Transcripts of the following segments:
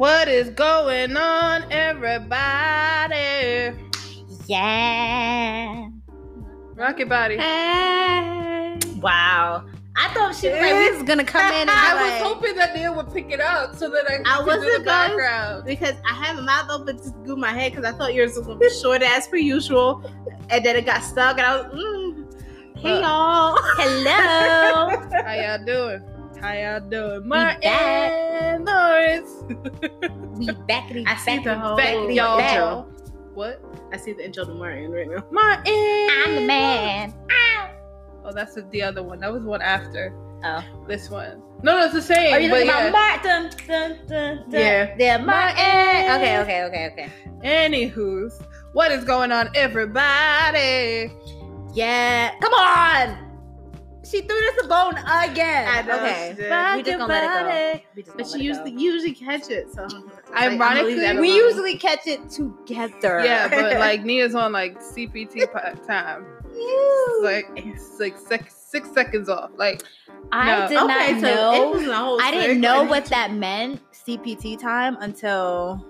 What is going on, everybody? Yeah. Rock your body. Wow. I thought she was like, this is gonna come in and I be was like, hoping that Neil would pick it up so that I could I do wasn't the background. because I had my mouth open to do my head because I thought yours was gonna be short as per usual, and then it got stuck, and I was, mm, hey Uh, y'all, hello. How y'all doing? How y'all doing? back. Martin Lawrence. we I see the whole Back y'all. back. What? I see the intro to Martin right now. Martin. I'm the man. Oh, that's the- the other one. That was one after Oh. this one. No, no, it's the same. Are you talking yeah. about Martin? Dun, dun, dun. Yeah. Yeah, Martin. Okay, okay, okay, okay. Anywho's, what is going on, everybody? Yeah. Come on. She threw this a bone again. I know okay. she did. We just gonna let it go. We just But she it usually go. usually catch it, so Ironically, We usually catch it together. Yeah, but like Nia's on like CPT time. It's like it's like six, six seconds off. Like I No. did okay, not so know. was a whole I didn't thing. know what that meant, CPT time, until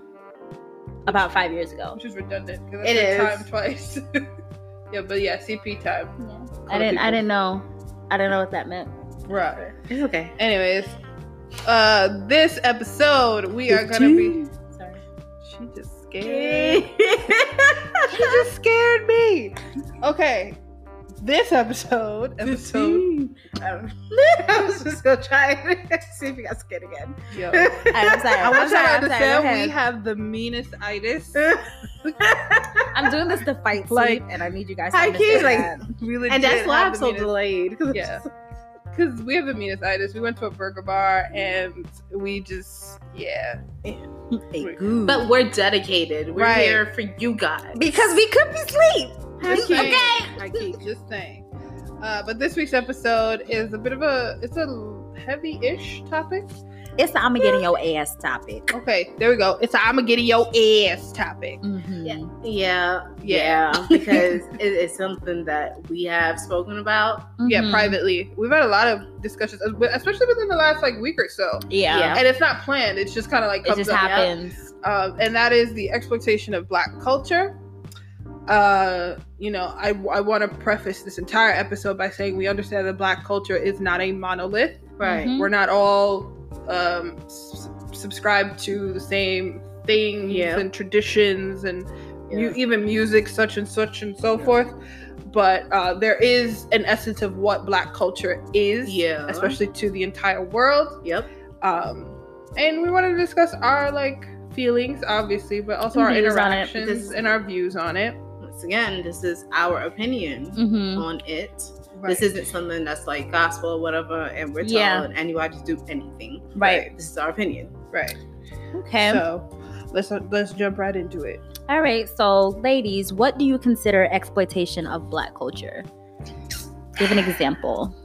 about five years ago. which is redundant because It I time twice. yeah, but yeah, CP time. I didn't. I didn't know. I don't know what that meant. Right. It's okay. Anyways, uh, this episode we are gonna be. Sorry. She just scared. She just scared me. Okay, this episode, episode. Um, I was just gonna try and see if you got scared again. Yo, I'm sorry. I I'm want you sorry. to I'm sorry. Understand we have the meanest itis. I'm doing this to fight Like, sleep, and I need you guys to high key, understand like- that. We legit and that's why I'm so meanest- delayed. 'cause Yeah. Because we have the meanest itis. We went to a burger bar and we just, yeah. But we're dedicated. We're Right. here for you guys. because we could be asleep. Just saying. Okay. I keep just saying. Uh, but this week's episode is a bit of a, it's a heavy-ish topic. It's the I'm getting your ass topic. Okay, there we go. It's a I'ma getting your ass topic. Mhm. Yeah, yeah, yeah, because it is something that we have spoken about. Yeah, Mhm. privately. We've had a lot of discussions, especially within the last like week or so. Yeah. Yeah. And it's not planned. It's just kind of like It just up. happens. um, and that is the exploitation of black culture. Uh, you know, I, I want to preface this entire episode by saying we understand that black culture is not a monolith. Right. Mhm. We're not all um, s- subscribed to the same things Yeah. and traditions and mu- even music, such and such and so forth. But uh, there is an essence of what black culture is, Yeah. especially to the entire world Yep. um and we want to discuss our like feelings obviously but also our Views on interactions and our views on it Once again, this is our opinion Mm-hmm. on it. This isn't something that's like gospel or whatever, and we're Yeah. telling anybody to do anything. Right. This is our opinion. right Okay. so let's let's jump right into it All right. So, ladies, what do you consider exploitation of black culture? Give an example.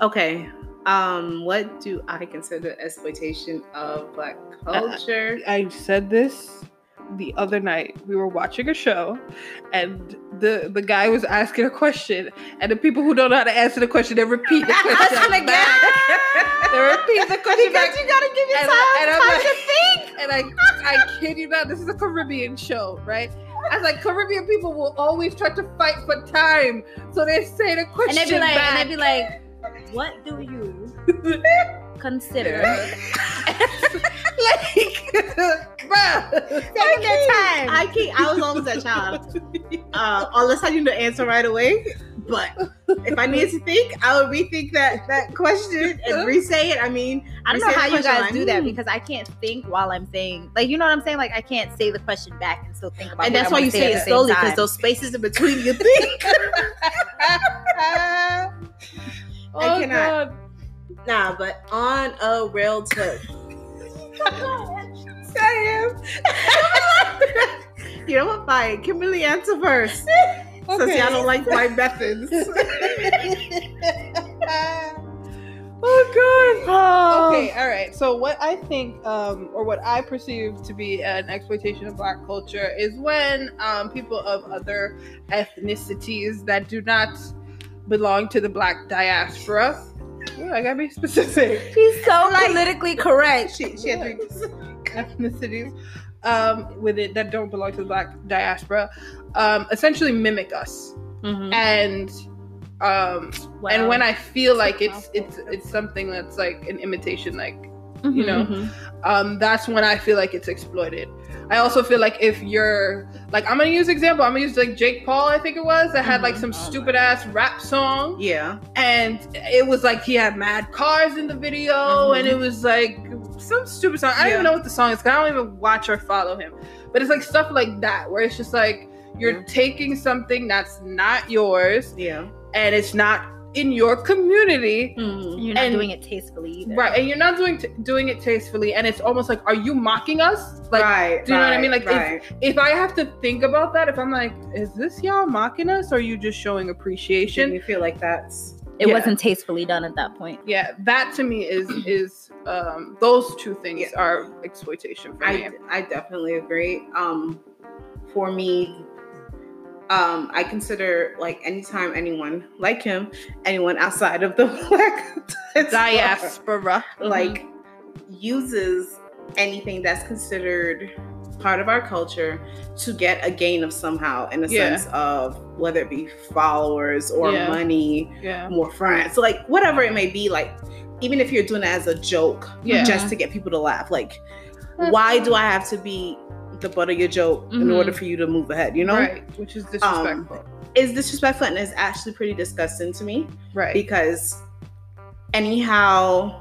Okay. Um, what do I consider exploitation of black culture? i said this the other night we were watching a show and the the guy was asking a question and the people who don't know how to answer the question they repeat the question Again. back. they repeat the question back Because you gotta give And- yourself and I'm time like- to think. and I I kid you not, this is a Caribbean show, right? I was like, Caribbean people will always try to fight for time, so they say the And question they'd be like, back. and they'd be like, what do you consider? like, bruh. Taking their time. I can't. I was always that child. Uh, unless I knew the answer right away. But if I needed to think, I would rethink that that question and re-say it. I mean, I don't know how you guys like, do that because I can't think while I'm saying, like, you know what I'm saying? Like, I can't say the question back and still think about. It. And that's why you say it slowly because those spaces in between you think. oh I cannot. god. nah, but on a real tip. Sam. you know what? Fine. Kimberly answer first. Since Okay. y'all don't like my methods. oh god. Okay, all right. So what I think, um, or what I perceive to be an exploitation of Black culture is when um, people of other ethnicities that do not belong to the Black diaspora Yeah, I gotta be specific. She's so politically correct. She, she had three. Ethnicities um, with it that don't belong to the black diaspora um, essentially mimic us. Mm-hmm. and um, and when I feel like it's it's it's something that's like an imitation, like you know, Mm-hmm. um, that's when I feel like it's exploited. I also feel like if you're like I'm gonna use example, I'm gonna use like Jake Paul, I think it was, that had like some. Oh stupid ass rap song, Yeah. and it was like he had mad cars in the video, Mhm. and it was like some stupid song. I don't Yeah. even know what the song is. 'cause I don't even watch or follow him, but it's like stuff like that where it's just like you're taking something that's not yours Yeah. and it's not in your community Mm-hmm. You're not and- doing it tastefully either. right and you're not doing t- doing it tastefully and it's almost like are you mocking us like right. do you know what I mean? Like, right. if i have to think about that if i'm like is this y'all mocking us or are you just showing Didn't appreciation you feel like that's It Yeah. wasn't tastefully done at that point. yeah that to me is is um those two things Yeah. are exploitation for me I, I definitely agree. Um, for me, um, I consider like anytime anyone like him, anyone outside of the black diaspora like uses anything that's considered part of our culture to get a gain of somehow in a Yeah. sense of whether it be followers or Yeah. money yeah more friends so like whatever it may be like even if you're doing it as a joke Yeah. just to get people to laugh like why do i have to be the butt of your joke in Mhm. order for you to move ahead you know right which is disrespectful is disrespectful and is actually pretty disgusting to me right because anyhow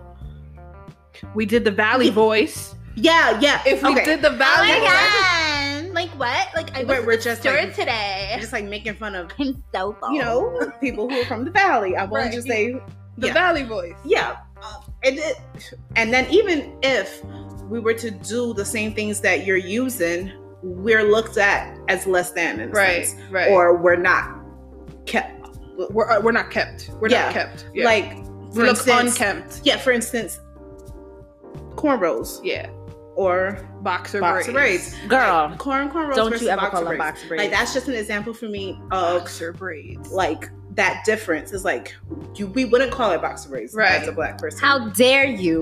we did the valley voice yeah yeah if we okay. did the valley voice god! Like what? Like I We're- we're just like- today. just like making fun of I'm so you know people who are from the valley i won't Right. just say the yeah. valley voice yeah um, and, it, and then even if we were to do the same things that you're using we're looked at as less than in right sense. right or we're not kept we're, uh, we're not kept we're Yeah. not kept yeah. like for look instance unkempt yeah for instance cornrows yeah or boxer, boxer braids. braids Girl, corn cornrows don't you ever call them braids. box braids. like that's just an example for me of boxer braids like that difference is like you we wouldn't call it boxer braids Right. as a black person How dare you?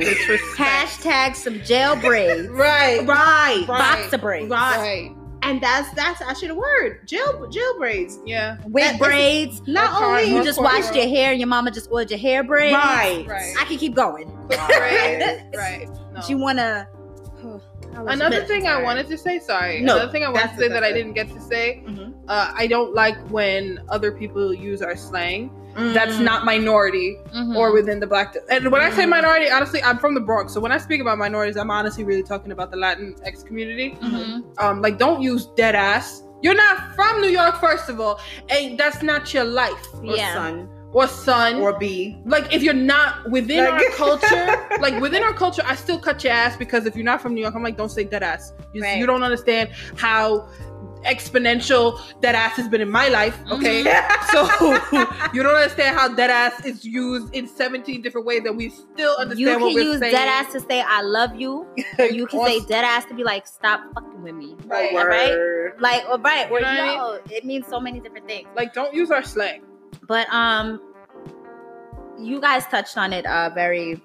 Hashtag some jail braids. right right Right. Boxer braids. Right. right and that's that's actually the word jail jail braids yeah Wig That- braids. not only You just cornrows. washed your hair and your mama just ordered your hair braids. right right I can keep going. right right no. Do you wanna Another thing I wanted to say, sorry. No, Another thing I wanted to say that I didn't get to say, Mhm. uh, I don't like when other people use our slang. Mm. That's not minority Mm-hmm. or within the black. And when I say Mhm. minority, honestly, I'm from the Bronx, so when I speak about minorities, I'm honestly really talking about the Latin X community. Mhm. Um, like, don't use dead ass. You're not from New York, first of all, and that's not your life or Yeah. son or son. or b like if you're not within Like- our culture, like within our culture, I still cut your ass because if you're not from New York, I'm like, don't say dead ass. You, Right. you don't understand how exponential dead ass has been in my life. Mm-hmm. Okay, so you don't understand how dead ass is used in 17 different ways, and we still understand You can what we're use saying. dead ass to say I love you. Or you can say dead ass to be like, stop fucking with me. Right, All right? Word. Like, or right, or You know what I no, it means so many different things. Like, don't use our slang. But um, you guys touched on it uh very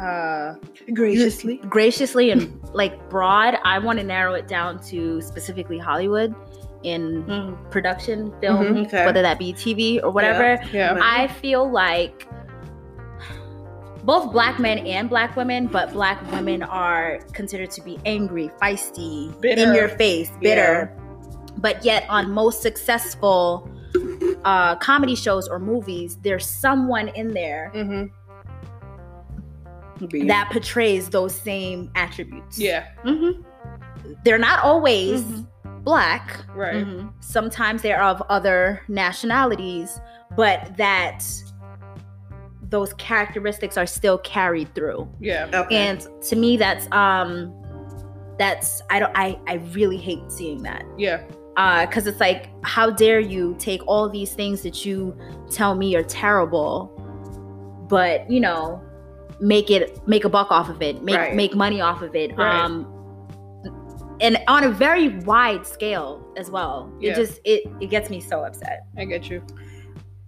uh Graciously. graciously and like broad. I want to narrow it down to specifically Hollywood in Mm. production, film, Mhm. Okay. whether that be TV or whatever. Yeah. I feel like both black men and black women, but black women are considered to be angry, feisty, Bitter. in your face, bitter. But yet, on most successful uh, comedy shows or movies, there's someone in there hmm that portrays those same attributes. Yeah. Mhm. They're not always Mhm. black. Right. Mhm. Sometimes they're of other nationalities, but that those characteristics are still carried through. Yeah. Okay. And to me that's um that's I don't I I really hate seeing that. Yeah. Uh cuz it's like how dare you take all these things that you tell me are terrible but, you know, make it make a buck off of it, make Right. make money off of it. Right. Um and on a very wide scale as well. Yeah. It just it it gets me so upset. I get you.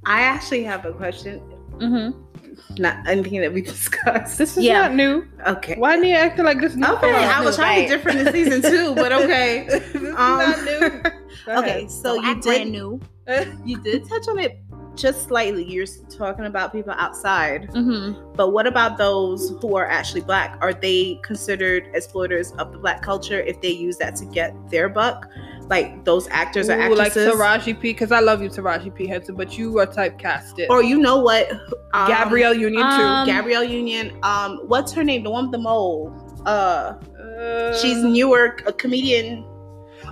I actually have a question. Mm-hmm. Not anything that we discussed. This is Yeah. not new. Okay. Why are you acting like this? New Okay, I was trying to be different in season two, but okay. this is Um, not new. Go okay, ahead. so you act did brand new. you did touch on it just slightly. You're talking about people outside, Mm-hmm. but what about those who are actually black? Are they considered exploiters of the black culture if they use that to get their buck? Like those actors or Ooh, like actresses, Taraji P. Because I love you, Taraji P. Henson, but you are typecasted. or you know what? Um, Gabrielle Union um, Gabrielle Union. Um, what's her name? The one with the mole. Uh, too. Uh, she's Newark, a comedian.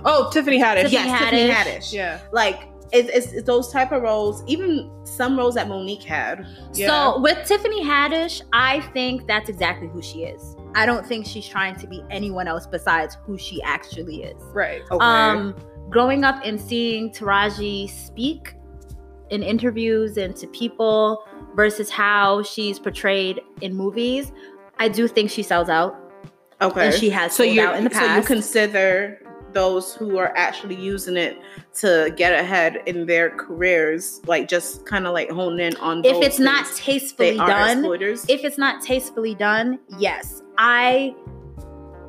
Oh Tiffany Haddish. Tiffany yes, Tiffany Haddish. Haddish. Yeah. Like it's, it's, it's those type of roles. Even some roles that Mo'Nique had. Yeah. So with Tiffany Haddish, I think that's exactly who she is. I don't think she's trying to be anyone else besides who she actually is. Right. Okay. Um, growing up and seeing Taraji speak in interviews and to people versus how she's portrayed in movies, I do think she sells out, okay. and she has so sold you out in the past. so you consider those who are actually using it to get ahead in their careers, like just kind of like hone in on. if it's not tastefully done, exploiters. if it's not tastefully done, yes. I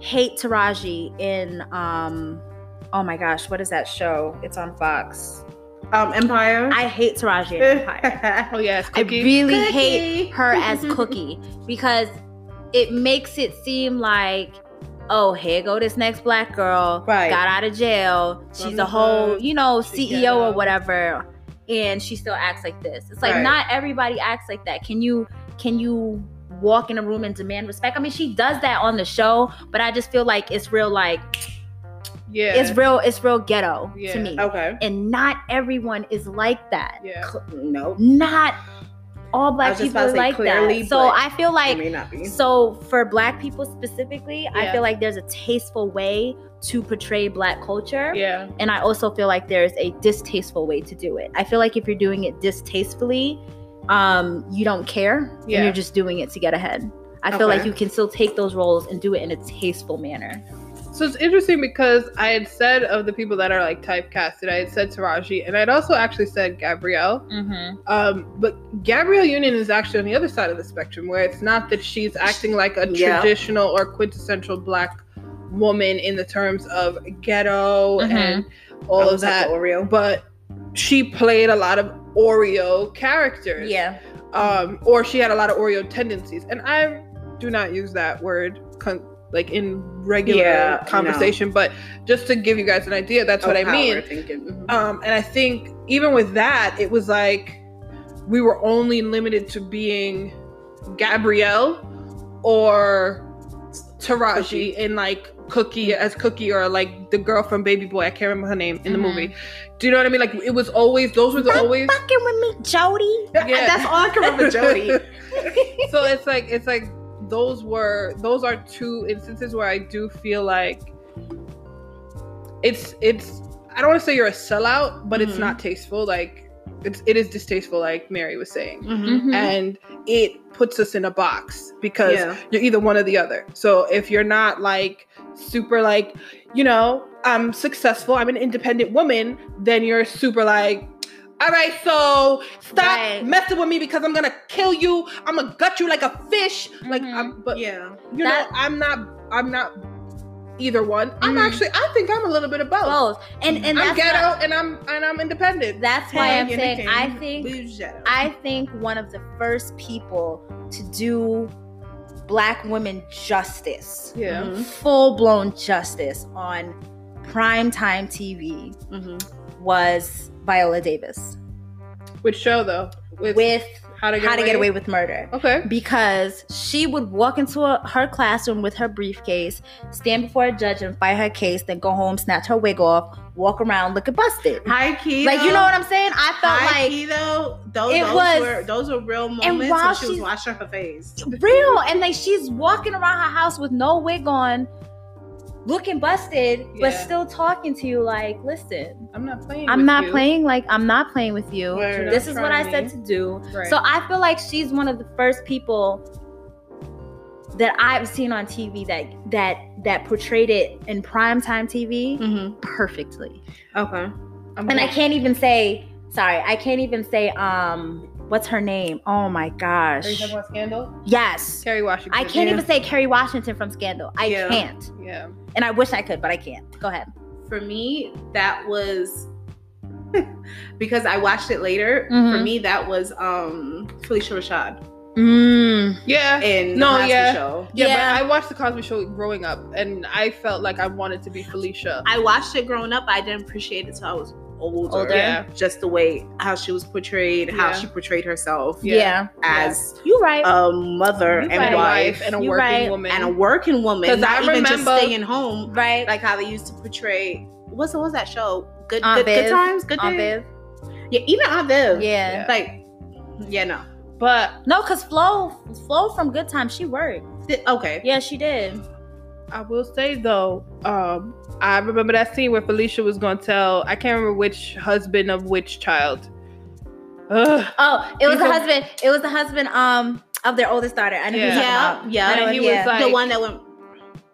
hate Taraji in um oh my gosh, what is that show? It's on Fox. um, Empire. I hate Taraji in Empire. Oh yes. I really Cookie. hate her as Cookie because it makes it seem like, oh, here go this next black girl, Right. got out of jail. She's a whole, mm-hmm. you know, She CEO or whatever, and she still acts like this. It's like Right. not everybody acts like that. Can you? Can you? walk in a room and demand respect i mean she does that on the show but i just feel like it's real like yeah. it's real it's real ghetto Yeah. to me okay. and not everyone is like that Yeah. No, not all black people say like clearly, that. So I feel like may not be. so for black people specifically, I feel like there's a tasteful way to portray black culture. Yeah. And I also feel like there's a distasteful way to do it. I feel like if you're doing it distastefully, um, you don't care Yeah. and you're just doing it to get ahead. I feel like you can still take those roles and do it in a tasteful manner. So it's interesting because I had said of the people that are like typecasted, I had said Taraji, and I'd also actually said Gabrielle. Mm-hmm. Um, but Gabrielle Union is actually on the other side of the spectrum, where it's not that she's acting like a Yeah. traditional or quintessential black woman in the terms of ghetto Mhm. and all of was like that, Oreo. but she played a lot of Oreo characters. Yeah. um, or she had a lot of Oreo tendencies. And I do not use that word con- like in regular Yeah, conversation, but just to give you guys an idea, that's what I mean. thinking. Um, and I think even with that, it was like we were only limited to being Gabrielle or Taraji in like Cookie as Cookie or like the girl from Baby Boy. I can't remember her name in the Mhm. movie. Do you know what I mean? Like it was always those were the always Fucking with me, Jody. Yeah. That's all I can remember, Jody. so it's like it's like those were those are two instances where I do feel like it's it's I don't want to say you're a sellout, but it's Mhm. not tasteful. Like it's it is distasteful, like Mary was saying, Mhm. Mhm. and it puts us in a box because Yeah. you're either one or the other. So if you're not like super like you know I'm successful, I'm an independent woman, then you're super like. All right, so stop Right. messing with me because I'm gonna kill you. I'm gonna gut you like a fish. Like, Mhm. I'm, but yeah. you That- know, I'm not. I'm not either one. I'm Mhm. actually. I think I'm a little bit of both. Both. And and I'm that's ghetto why- and I'm and I'm independent. that's why Hey, I'm saying I think I think one of the first people to do black women justice, Yeah. Mhm. full blown justice on primetime TV Mhm. was Viola Davis Which show though? With, with how to get How to away? Get Away with Murder. Okay. Because she would walk into a, her classroom with her briefcase, stand before a judge and fight her case, then go home, snatch her wig off, walk around looking busted. High key. Like, you know what I'm saying? I felt High like key though, those, it those was- were those were real moments while when she was washing her face. real and like she's walking around her house with no wig on looking busted but still talking to you like listen I'm not playing. i'm not you. playing like i'm not playing with you Word. this is what i said to do Right. so i feel like she's one of the first people that i've seen on tv that that that portrayed it in primetime tv Mm-hmm. perfectly Okay. I'm and i gonna- can't even say sorry, I can't even say um what's her name? Oh my Are you gosh. talking about Scandal? Yes. Kerry Washington. I can't Yeah. even say Kerry Washington from Scandal. I Yeah. can't. Yeah. And I wish I could, but I can't. Go ahead. For me, that was because I watched it later. For Mhm. me, that was um Phylicia Rashad Mm. Yeah. in No, the Cosby yeah. Show. Yeah, Yeah. but I watched the Cosby Show growing up, and I felt like I wanted to be Phylicia. I watched it growing up. I didn't appreciate it until I was older. Older. Yeah. Just the way how she was portrayed, how Yeah. she portrayed herself Yeah. Yeah. as You right. a mother You and right. wife and a You working right. woman. and a working woman, 'Cause not I even just staying home. right. Like how they used to portray. What's what was that show? Good, Aunt good, good times, good Aunt days. Viv. Yeah, even Aunt Viv. Yeah. Yeah. Like, yeah, no. but No, cause Flo, Flo from Good Times, she worked. Th- Okay. Yeah, she did. I will say though, um, I remember that scene where Phylicia was gonna tell I can't remember which husband of which child. Ugh. Oh, it was He's the a- husband. It was the husband um of their oldest daughter. I know who Yeah. Yeah, about. yeah. And what- he was like- the one that went.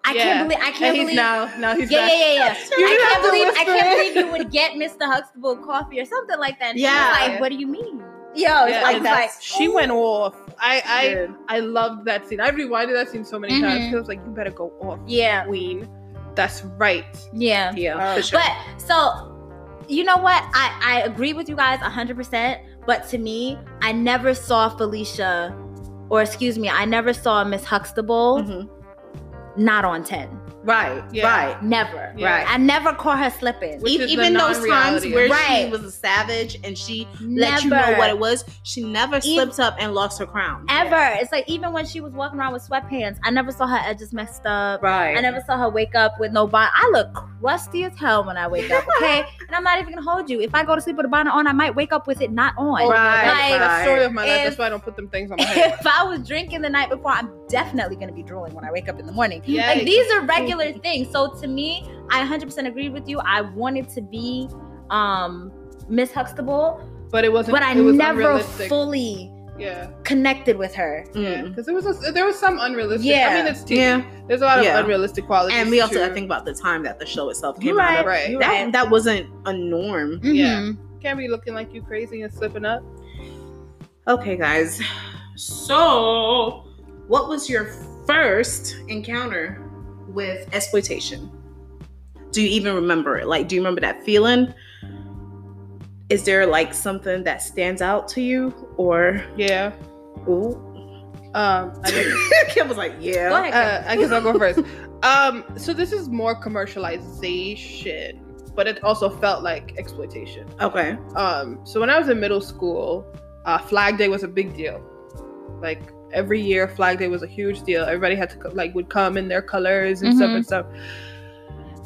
I Yeah. can't believe I can't and he's believe now now he's Yeah, back. yeah, yeah, yeah. You I can't believe I can't believe you would get Mr. Huxtable coffee or something like that. And Yeah. like, what do you mean? Yo, Yeah, it's like and that. She went off. I I Dude. I loved that scene. I rewinded that scene so many times Mhm. because I was like, you better go off, Yeah, Queen. That's right. yeah. Yeah, Uh, for sure. But so, you know what? I I agree with you guys hundred percent. But to me, I never saw Phylicia, or excuse me, I never saw Miss Huxtable Mhm. not on ten. Right, Yeah. right. Never. Yeah. Right. I never caught her slipping. Which E- is the even those times where. Right. she was a savage and she never. let you know what it was, she never Even- slipped up and lost her crown. Ever. It's like even when she was walking around with sweatpants, I never saw her edges messed up. Right. I never saw her wake up with no bonnet. I look crusty as hell when I wake up, okay? and I'm not even gonna hold you. If I go to sleep with a bonnet on, I might wake up with it not on. Oh, Right, that's the story of my life. If- That's why I don't put them things on my head. if I was drinking the night before, I'm definitely gonna be drooling when I wake up in the morning. Yeah, Like these are regular things. So to me, I 100% agree with you. I wanted to be um Miss Huxtable, but it wasn't. but I was never unrealistic. fully Yeah, connected with her. yeah. Mm. Because there was a, there was some unrealistic. Yeah. I mean, it's TV. Yeah. There's a lot of Yeah. unrealistic qualities. And we also to- gotta think about the time that the show itself came You're out right. of. Right. That right. that wasn't a norm. Yeah. Mhm. can't be looking like you crazy and slipping up. Okay, guys. So, what was your first encounter with exploitation? Do you even remember it? Like, do you remember that feeling? Is there like something that stands out to you, or Yeah. ooh? Um. I guess, Kim was like, yeah. Go ahead. uh, I guess I'll go first. Um. So this is more commercialization, but it also felt like exploitation. Okay. Um. So when I was in middle school, uh, Flag Day was a big deal. Like every year, Flag Day was a huge deal. Everybody had to like would come in their colors and stuff Mhm. and stuff.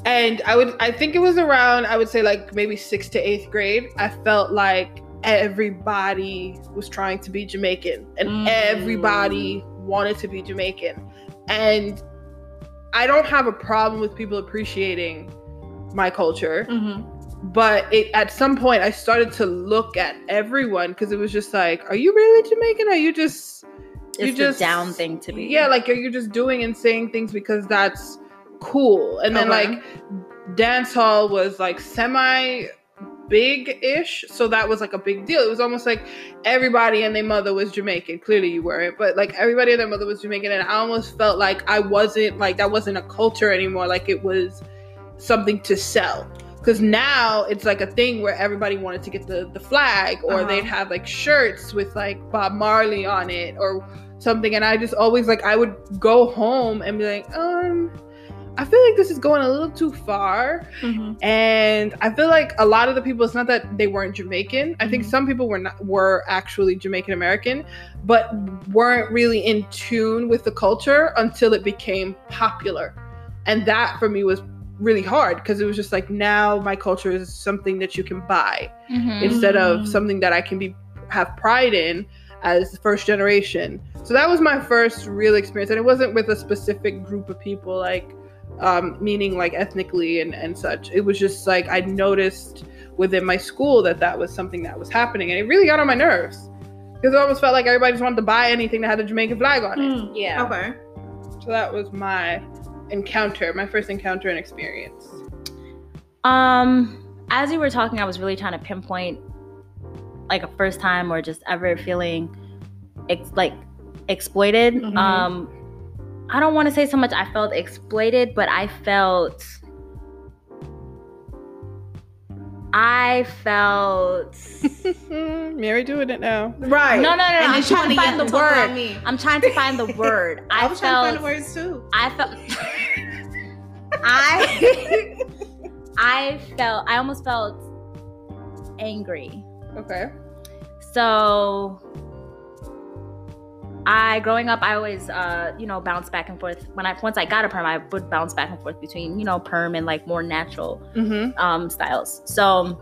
And I would, I think it was around, I would say like maybe sixth to eighth grade. I felt like everybody was trying to be Jamaican, and Mm. everybody wanted to be Jamaican. And I don't have a problem with people appreciating my culture Mm-hmm. but it at some point I started to look at everyone because it was just like, are you really Jamaican? Are you just you just the down thing to be. Yeah, like are you just doing and saying things because that's cool? And then Okay. like dance hall was like semi big ish, so that was like a big deal. It was almost like everybody and their mother was Jamaican. Clearly you weren't, but like everybody and their mother was Jamaican, and I almost felt like I wasn't like that wasn't a culture anymore. Like it was something to sell because now it's like a thing where everybody wanted to get the the flag or Uh-huh. they'd have like shirts with like Bob Marley on it or something and I just always like I would go home and be like um I feel like this is going a little too far Mm-hmm. and I feel like a lot of the people it's not that they weren't Jamaican I think Mhm. some people were not were actually Jamaican American but weren't really in tune with the culture until it became popular and that for me was really hard because it was just like now my culture is something that you can buy Mhm. instead of something that I can be have pride in as first generation. So that was my first real experience, and it wasn't with a specific group of people, like um, meaning like ethnically and and such. It was just like I noticed within my school that that was something that was happening, and it really got on my nerves because it almost felt like everybody just wanted to buy anything that had the Jamaican flag on it. Yeah. Okay. So that was my encounter, my first encounter and experience. Um, as you were talking, I was really trying to pinpoint like a first time or just ever feeling ex- like exploited. Mhm. Um, I don't want to say so much I felt exploited, but I felt I felt Mary doing it now. Right. No, no, no, no, And I'm then trying to wanna find the word. Me. I'm trying to find the word. I, I, was felt trying to find the words too. I felt I I felt I almost felt angry. Okay. So I growing up I always uh you know bounce back and forth when I once I got a perm I would bounce back and forth between you know perm and like more natural Mm-hmm. um styles. So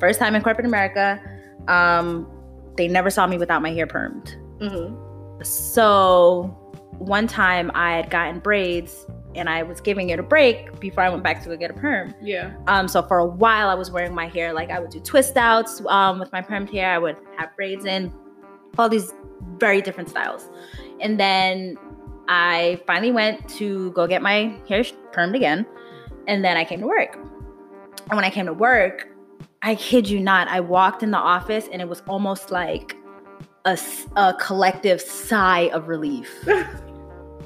first time in corporate America um they never saw me without my hair permed. Mm-hmm. So one time I had gotten braids and I was giving it a break before I went back to go get a perm. Yeah. Um, so for a while I was wearing my hair like I would do twist outs um, with my permed hair. I would have braids in, all these very different styles. And then I finally went to go get my hair permed again, and then I came to work. And when I came to work, I kid you not, I walked in the office and it was almost like a collective sigh of relief.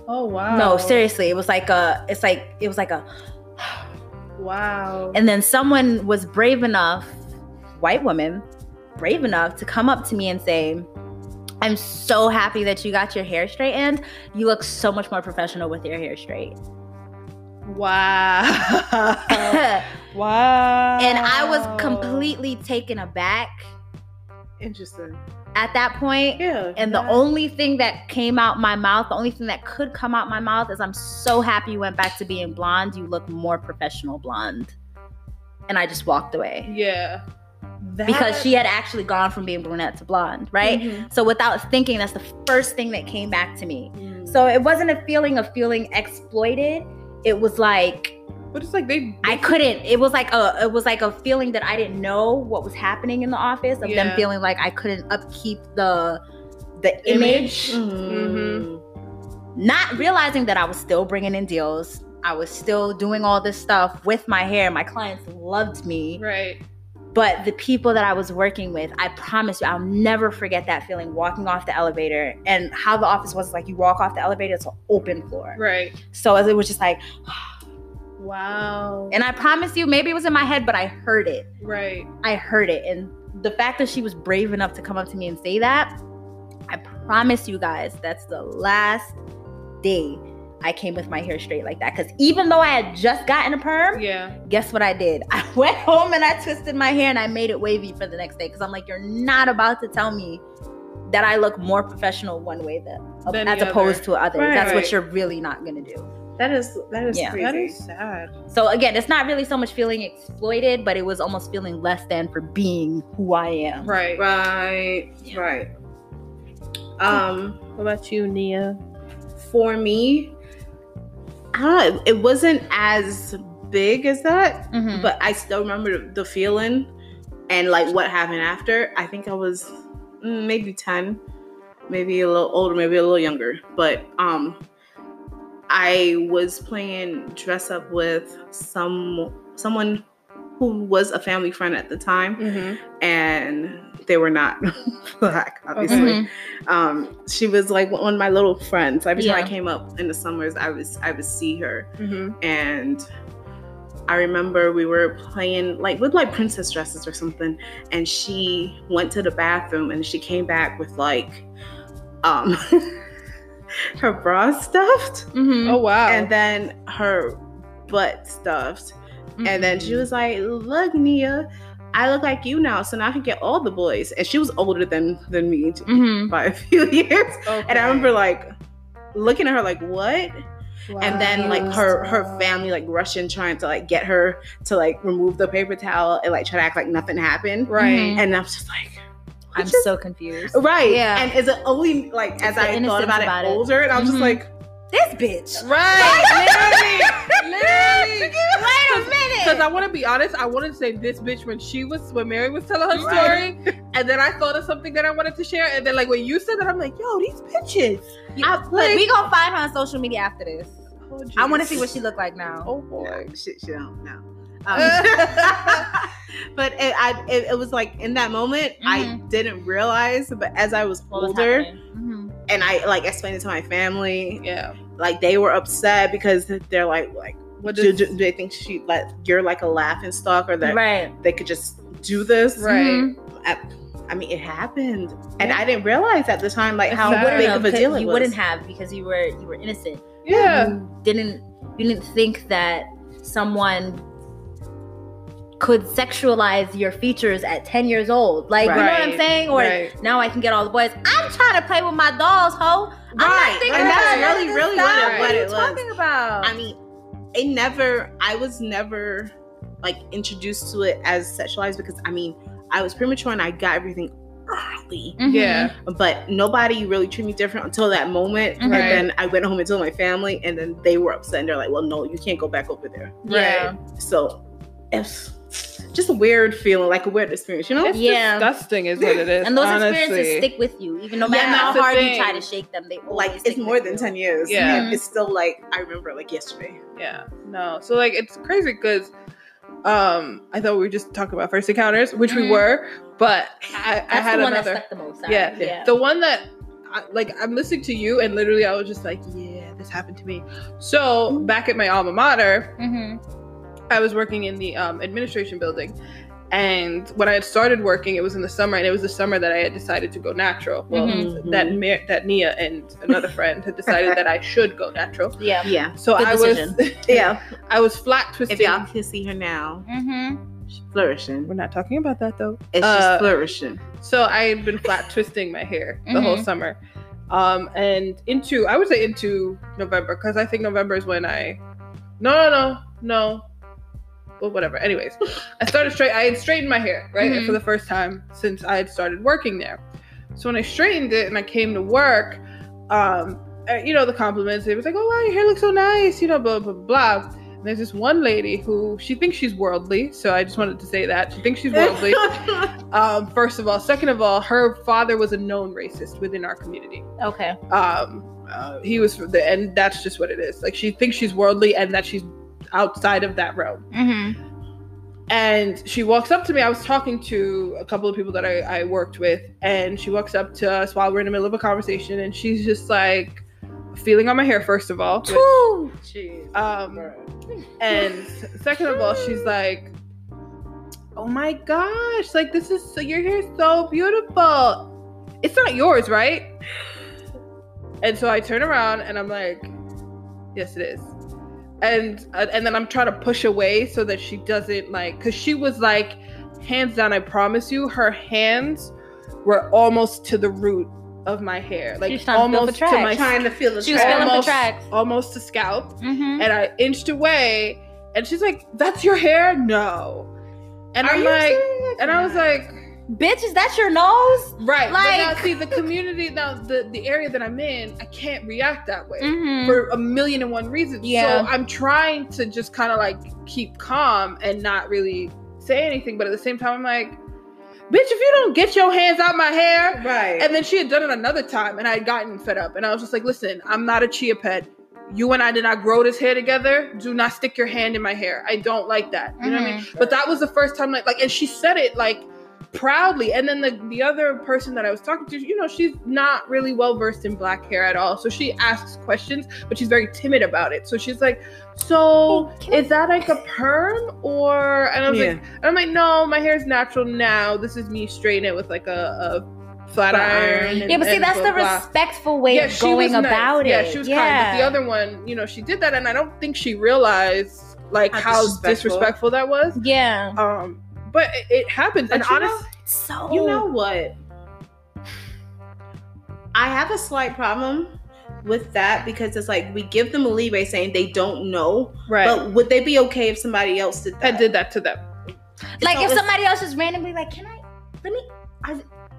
Oh wow. No, seriously, it was like a, it's like it was like a. Wow. And then someone was brave enough, white woman, brave enough to come up to me and say, I'm so happy that you got your hair straightened. You look so much more professional with your hair straight. wow. Wow. And. I was completely taken aback Interesting. at that point. Yeah. And the only thing that came out my mouth, the only thing that could come out my mouth is I'm so happy you went back to being blonde. You look more professional blonde. And I just walked away. Yeah. Because she had actually gone from being brunette to blonde, right? Mhm. So without thinking, that's the first thing that came back to me. Mm. So it wasn't a feeling of feeling exploited. It was like But it's like they. I couldn't. It was like a. It was like a feeling that I didn't know what was happening in the office. Of them feeling like I couldn't upkeep the the image, Mhm. not realizing that I was still bringing in deals. I was still doing all this stuff with my hair. My clients loved me. Right. But the people that I was working with, I promise you, I'll never forget that feeling walking off the elevator and how the office was like you walk off the elevator, it's an open floor. Right. So it was just like, Wow. and I promise you, maybe it was in my head, but I heard it. right. I heard it. And the fact that she was brave enough to come up to me and say that, I promise you guys, that's the last day I came with my hair straight like that. Because even though I had just gotten a perm, Yeah. guess what I did? I went home and I twisted my hair and I made it wavy for the next day because I'm like, you're not about to tell me that I look more professional one way than, Than as opposed other. to others. Right. That's Right. what you're really not gonna do. That is that is Yeah. crazy. That is sad. So again, it's not really so much feeling exploited, but it was almost feeling less than for being who I am. Right. right. Yeah. Right. Um. What about you, Nia? for me, I don't know, it wasn't as big as that, Mhm. but I still remember the- the feeling and like what happened after. I think I was mm, maybe 10, maybe a little older, maybe a little younger, but um I was playing dress up with some someone who was a family friend at the time Mm-hmm. and they were not black obviously Mhm. um she was like one of my little friends every time Yeah. i came up in the summers i was i would see her Mm-hmm. and i remember we were playing like with like princess dresses or something and she went to the bathroom and she came back with like um her bra stuffed Mhm. Oh wow. and then her butt stuffed and then Mm-hmm. she was like look nia i look like you now so now i can get all the boys and she was older than than me Mhm. by a few years okay. and I remember like looking at her like what? And then like her her family like rushing trying to like get her to like remove the paper towel and like try to act like nothing happened. Right. Mhm. And I was just like I'm just- so confused. Right. Yeah. And is it only like as the I thought innocence about it it. older and I was Mhm. just like This bitch. Right. Literally. Wait a minute. Because I want to be honest, I wanted to say this bitch when she was when Mary was telling her story, and then I thought of something that I wanted to share, and then like when you said that, I'm like, yo, these bitches. I- look, like- we gonna find her on social media after this. Oh, I want to see what she look like now. Oh boy. yeah, shit, she don't know. Um, but it, I, it, it was like in that moment, I Mhm. didn't realize. But as I was What was older, happening? Mhm. and I like explained it to my family, yeah. Like they were upset because they're like, like, What do, does do, do they think she like you're like a laughing stock or that Right. they could just do this? right? Mhm. I, I mean, it happened, and I didn't realize at the time like how Exactly. big of a deal it was. you wouldn't have because you were you were innocent. Yeah. You didn't you didn't think that someone could sexualize your features at 10 years old. Like, you know what I'm saying? Or Right. now I can get all the boys. I'm trying to play with my dolls, ho. I'm not thinking And that's about really, this really stuff. what it- What what are you was. talking about? I mean, it never. I was never like introduced to it as sexualized because I mean, I was premature and I got everything early. Mhm. Yeah. But nobody really treated me different until that moment. Mhm. And Right. then I went home and told my family, and then they were upset and they're like, "Well, no, you can't go back over there." Yeah. So it's just a weird feeling, like a weird experience, you know? It's Yeah. disgusting, is what it is. And those honestly. experiences stick with you, even no Yeah, matter how hard thing. you try to shake them. They like it's more than you. 10 years. Yeah. And it's still like I remember like yesterday. Yeah, no. So like it's crazy because um I thought we were just talking about first encounters, which we Mhm. were, but I, I had the one another. that stuck the most. out. Yeah. yeah. The one that I, like I'm listening to you and literally I was just like, yeah, this happened to me. So back at my alma mater, hmm I was working in the um, administration building. And when I had started working, it was in the summer, and it was the summer that I had decided to go natural. Well, Mhm. that Mir- that Nia and another friend had decided that I should go natural. Yeah. Yeah. So Good I decision. was, Yeah. I was flat twisting. If y'all can see her now, Mm-hmm. she's flourishing. We're not talking about that though. It's Uh, just flourishing. So I had been flat twisting my hair the whole Mhm. summer. Um, and into, I would say into November, because I think November is when I, no, no, no, no. Well, whatever. Anyways, I started straight, I had straightened my hair, right? Mhm. For the first time since I had started working there. So when I straightened it and I came to work, um, you know, the compliments, it was like, oh, wow, your hair looks so nice, you know, blah, blah, blah. And there's this one lady who, she thinks she's worldly. So I just wanted to say that. She thinks she's worldly. Um, first of all, second of all, her father was a known racist within our community. Okay. Um, uh, he was, the, and that's just what it is. Like she thinks she's worldly and that she's outside of that realm. Mm-hmm. And she walks up to me. I was talking to a couple of people that I, I worked with, and she walks up to us while we're in the middle of a conversation, and she's just like feeling on my hair. First of all, which, Jeez. um, and second of all, she's like, "Oh my gosh! Like this is so, your is so beautiful. It's not yours, right?" And so I turn around and I'm like, "Yes, it is." And uh, and then I'm trying to push away so that she doesn't like, cause she was like, hands down, I promise you, her hands were almost to the root of my hair, like She's trying to almost to my trying to feel the She was track. feeling the almost, tracks. almost to scalp Mm-hmm. and I inched away, and she's like, "That's your hair? No." And Are I'm like, serious? and I was like, Bitch, is that your nose? right. but now Like- see the community now the the area that I'm in, I can't react that way Mm-hmm. for a million and one reasons. Yeah. So I'm trying to just kind of like keep calm and not really say anything, but at the same time, I'm like, bitch, if you don't get your hands out my hair, right. and then she had done it another time, and I had gotten fed up. And I was just like, listen, I'm not a chia pet. You and I did not grow this hair together. Do not stick your hand in my hair. I don't like that. You know what I mean? But that was the first time, like, like, and she said it like proudly. And then the the other person that I was talking to, you know, she's not really well versed in black hair at all. So she asks questions, but she's very timid about it. So she's like, "So is that like a perm or?" And I was Yeah. like, and I'm like, "No, my hair is natural now. This is me straightening it with like a." a flat iron. and- Yeah, but see, that's blah, the blah. respectful way Yeah, of she was going nice. about Yeah, it. Yeah, she was kind. But the other one, you know, she did that, and I don't think she realized like How how, disrespectful. disrespectful. that was. yeah. Um, but it, it happens, But and you know- honestly, So You know what? I have a slight problem with that because it's like we give them a leeway saying they don't know. right? But would they be okay if somebody else did I that? did that to them. like So if somebody else just randomly like, can I? Let me. I,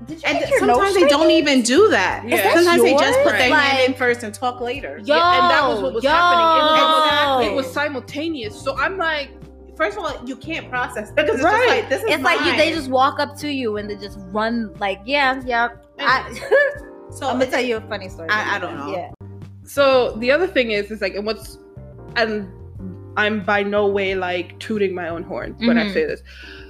did you And get your nose sometimes they don't even do that. Is that Sometimes they just put their hand in first and talk later. Yo, Yeah, and that was what was yo. happening. It was, Exactly. it was simultaneous. So I'm like, First of all, you can't process because it's Right. just like this is It's like you, they just walk up to you and they just run like, yeah, yeah. I, So I'm gonna tell you a funny story. I- I don't know. Yeah. so the other thing is, is like, and what's, and I'm by no way like tooting my own horn when I Mhm. say this.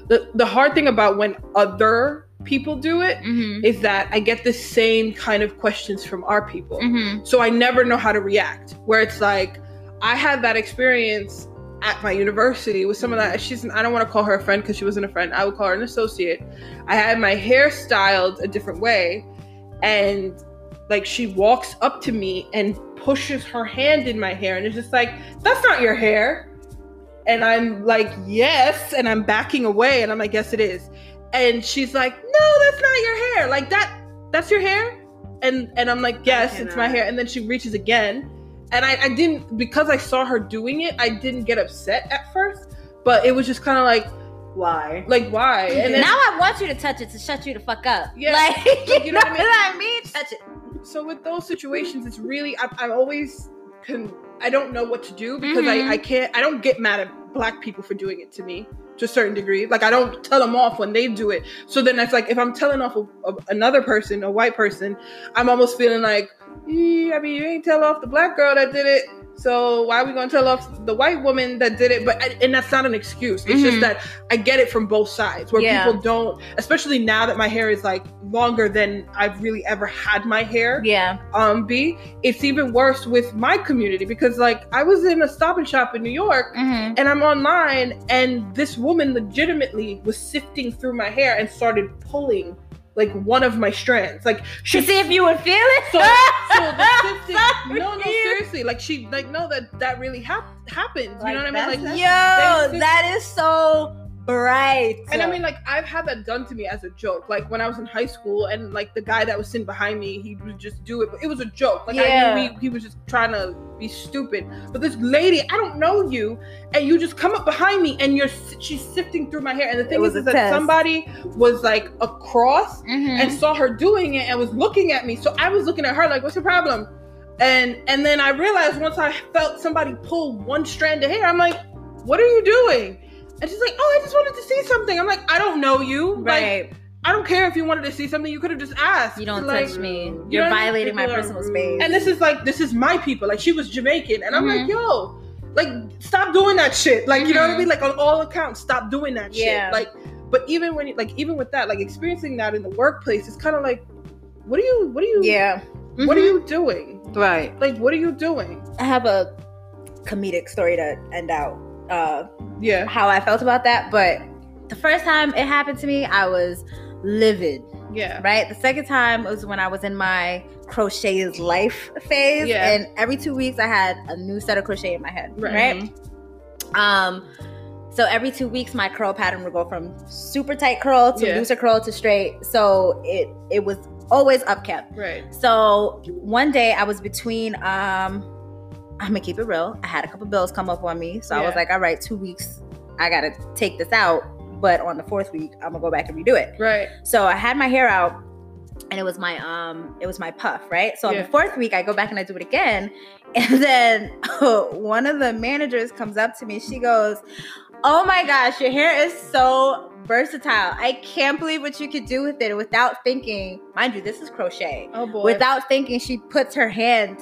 The the hard thing about when other people do it Mm-hmm. is that I get the same kind of questions from our people. Mm-hmm. So I never know how to react. Where it's like, I had that experience at my university with some of that. She's, I don't want to call her a friend because she wasn't a friend. I would call her an associate. I had my hair styled a different way. And like, she walks up to me and pushes her hand in my hair. And it's just like, that's not your hair. And I'm like, yes. And I'm backing away. And I'm like, yes, it is. And she's like, no, that's not your hair. Like, that, that's your hair? And, and I'm like, yes, it's my hair. And then she reaches again and I, I didn't because I saw her doing it. I didn't get upset at first, but it was just kind of like, Why? like why? And then, now I want you to touch it to shut you the fuck up. Yeah. Like, Like, you know what I mean? i mean Touch it. so with those situations, it's really I, I'm always can I don't know what to do because Mhm. I I can't I don't get mad at black people for doing it to me to a certain degree. Like I don't tell them off when they do it. So then it's like if I'm telling off of, of another person, a white person, I'm almost feeling like, "Eh, I mean, you ain't tell off the black girl that did it. So why are we gonna tell off the white woman that did it? But and that's not an excuse. It's just Mhm. that I get it from both sides where Yeah. people don't, especially now that my hair is like longer than I've really ever had my hair Yeah. um be it's even worse with my community because like i was in a stop and shop in new york Mm-hmm. and i'm online and this woman legitimately was sifting through my hair and started pulling like one of my strands like To she see if you would feel it. so, so the Sorry. no no seriously like she like no that that really hap- happens you know what i mean like Yo, that is so bright. And I mean, like, I've had that done to me as a joke. Like when I was in high school, and like the guy that was sitting behind me, he would just do it. But it was a joke. Like I Yeah. knew he, he was just trying to be stupid. But this lady, I don't know you, and you just come up behind me, and you're she's sifting through my hair. And the thing is, is that somebody was like across Mhm. and saw her doing it and was looking at me. So I was looking at her like, "What's your problem?" And and then I realized once I felt somebody pull one strand of hair, I'm like, "What are you doing?" And she's like, "Oh, I just wanted to see something." I'm like, "I don't know you. Like, right. I don't care if you wanted to see something. You could have just asked. you don't like, touch me. you You're know what I mean? violating my personal rude. space. And this is like, this is my people. Like she was Jamaican, and I'm Mhm. like, yo, like stop doing that shit. Like you know what I Mhm. mean? Like on all accounts, stop doing that Yeah. shit. Like, but even when you like, even with that, like experiencing that in the workplace, it's kind of like, what are you? What are you? yeah. What are you doing? Right. Like, what are you doing? I have a comedic story to end out uh, Yeah. how I felt about that. But the first time it happened to me, I was livid. Yeah. Right. The second time was when I was in my crochet is life phase, Yeah. and every two weeks I had a new set of crochet in my head. Right. Right. Um. So every two weeks, my curl pattern would go from super tight curl to Yeah. looser curl to straight. So it it was always upkept. Right. So one day I was between um I'm gonna keep it real. I had a couple bills come up on me. So I was like, all right, two weeks, I gotta take this out. But on the fourth week, I'm gonna go back and redo it. Right. So I had my hair out and it was my um it was my puff, right? So on the fourth week I go back and I do it again. And then one of the managers comes up to me. She goes, Oh my gosh, your hair is so versatile. I can't believe what you could do with it without thinking. Mind you, this is crochet. Oh boy. Without thinking, she puts her hand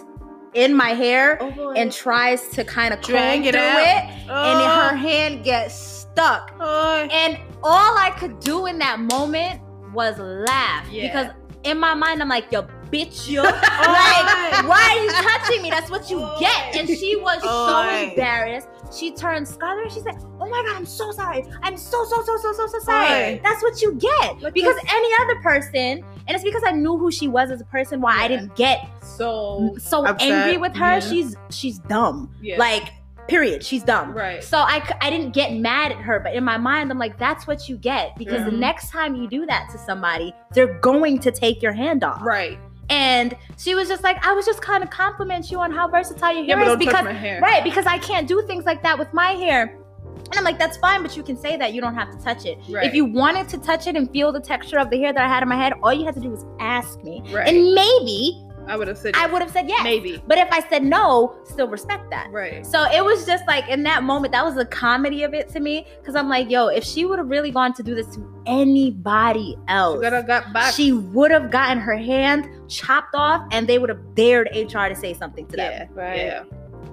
in my hair oh and tries to kind of Drag it through out. it, and Oh. her hand gets stuck. Oh. And all I could do in that moment was laugh Yeah. because in my mind I'm like, yo, bitch, yo, like, oh Oy. why are you touching me? That's what you get. And she was oh so embarrassed. She turned scarlet and she said, Oh my god, I'm so sorry. I'm so so so so so so sorry. Oy. That's what you get. Like because this- any other person, and it's because I knew who she was as a person, why I didn't get so so Upset. angry with her. Yeah. She's she's dumb. yeah. Like, period. She's dumb. right. So I, I didn't get mad at her, but in my mind, I'm like, that's what you get. Because the Mhm. next time you do that to somebody, they're going to take your hand off. Right. And she was just like, I was just kind of compliment you on how versatile your Yeah, hair but is because hair. right, because I can't do things like that with my hair. And I'm like, that's fine, but you can say that. You don't have to touch it. Right. If you wanted to touch it and feel the texture of the hair that I had in my head, all you had to do was ask me. Right. And maybe I would have said I yes. would have said yes. maybe. But if I said no, still respect that. Right. So it was just like in that moment, that was the comedy of it to me. Cause I'm like, yo, if she would have really gone to do this to anybody else, She got she would have gotten her hand chopped off and they would have dared HR to say something to yeah. them. Right. Yeah.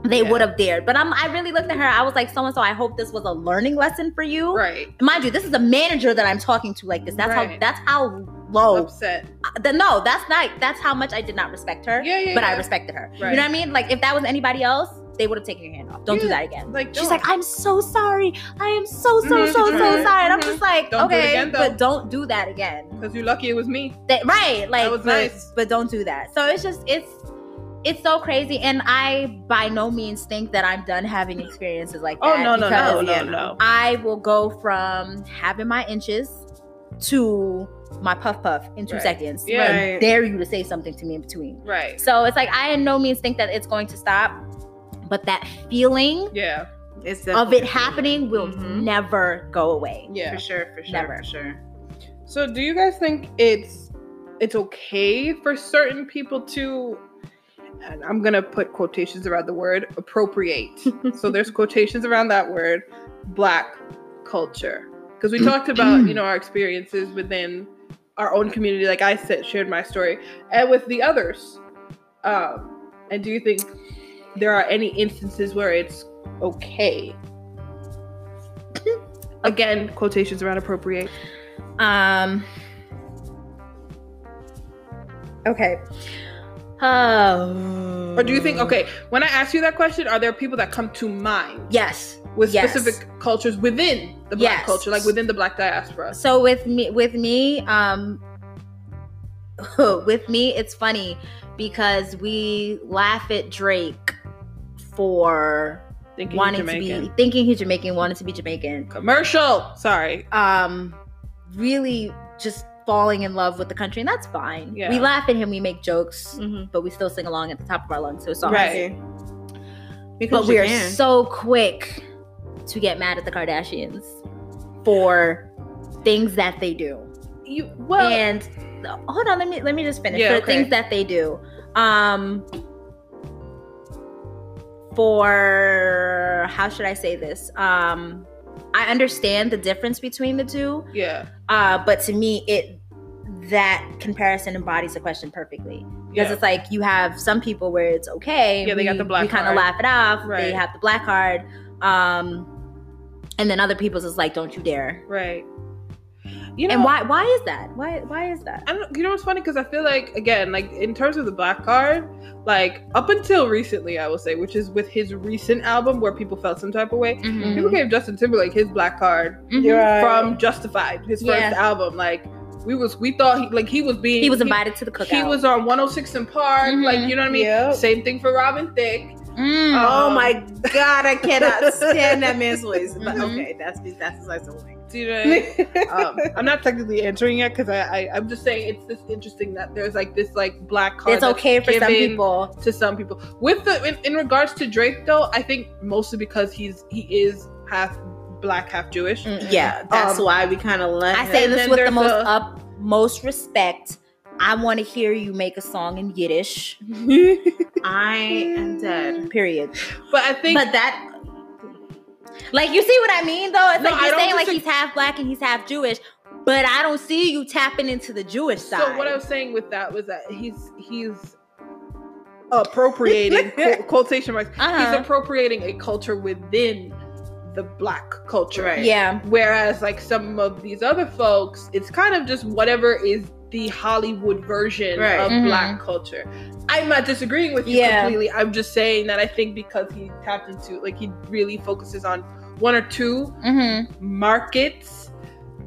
they Yeah. would have dared. But I'm I really looked at her. I was like, so and so. I hope this was a learning lesson for you. Right. Mind you, this is a manager that I'm talking to like this. That's how that's how low. Upset. Uh, the, no, that's not. That's how much I did not respect her. Yeah, yeah. But I respected her. You know what I mean? Like if that was anybody else, they would have taken your hand off. Don't do that again. Like She's don't. like, I'm so sorry. I am so so Mhm, so so sorry. And I'm mhm. just like, Don't do okay, again, but don't do that again. because you're lucky it was me. That, right? Like, that was but, nice. but don't do that. So it's just it's it's so crazy, and I by no means think that I'm done having experiences like that. Oh no no no no yeah, no. I will go from having my inches to my puff puff in two Right. seconds. Yeah. Right. dare you to say something to me in between. Right. So it's like I in no means think that it's going to stop, but that feeling Yeah. It's of it happening will Mhm. never go away. Yeah. For sure, for sure, Never. for sure. So do you guys think it's it's okay for certain people to and I'm gonna put quotations around the word appropriate. so there's quotations around that word, black culture. Because we talked about, you know, our experiences within our own community, like I said, shared my story, and with the others. Um, and do you think there are any instances where it's okay? Again, quotations around appropriate. Um. Okay. Oh. Or do you think okay, when I ask you that question, are there people that come to mind Yes. with Yes. specific cultures within the black Yes. culture, like within the black diaspora? So with me, with me, um, with me, it's funny because we laugh at Drake for Thinking wanting to be thinking he's Jamaican, wanting to be Jamaican. commercial. Sorry. Um, really just falling in love with the country, and that's fine. Yeah. We laugh at him, we make jokes, Mm-hmm. but we still sing along at the top of our lungs to a song. Right. Because But we are can. so quick to get mad at the Kardashians for things that they do. You well and hold on, let me let me just finish. Yeah, for okay. things that they do. Um for how should I say this? Um I understand the difference between the two. yeah. Uh but to me it that comparison embodies the question perfectly. Because Yeah. it's like you have some people where it's okay. Yeah, they got the black We kind of laugh it off. Right. They have the black card. Um and then other people's is like, don't you dare. Right. You know and why why is that? Why why is that? I don't, you know what's funny because I feel like again, like in terms of the black card, like up until recently, I will say, which is with his recent album where people felt some type of way. Mhm. People gave Justin Timberlake his black card Mhm. from Justified, his Yeah. first album. Like we was, we thought he, like he was being, He was invited to the cookout. He was on 106 & Park, Mhm. like you know what I mean. Yep. Same thing for Robin Thicke. Mm. Oh Um, my god, I cannot stand that man's voice. But Mhm. okay, that's that's besides the point. Do you know I mean? um, I'm not technically answering it because I, I I'm just saying it's just interesting that there's like this like black card. it's okay for some people. To some people, with the in, in regards to Drake though, I think mostly because he's he is half black, half Jewish. Mm-mm. Yeah, that's Um, why we kind of let. I say And this with the most a- utmost respect. I want to hear you make a song in Yiddish. I am dead. Period. but I think But that Like you see what I mean, though? It's No, like you're saying like he's half black and he's half Jewish, but I don't see you tapping into the Jewish side. so. What I was saying with that was that he's he's appropriating quote, quotation marks. Uh-huh. He's appropriating a culture within the black culture. Right. yeah, Whereas like some of these other folks, it's kind of just whatever is the Hollywood version Right. of Mhm. black culture. I'm not disagreeing with you Yeah. completely. I'm just saying that I think because he tapped into like he really focuses on one or two mm-hmm, markets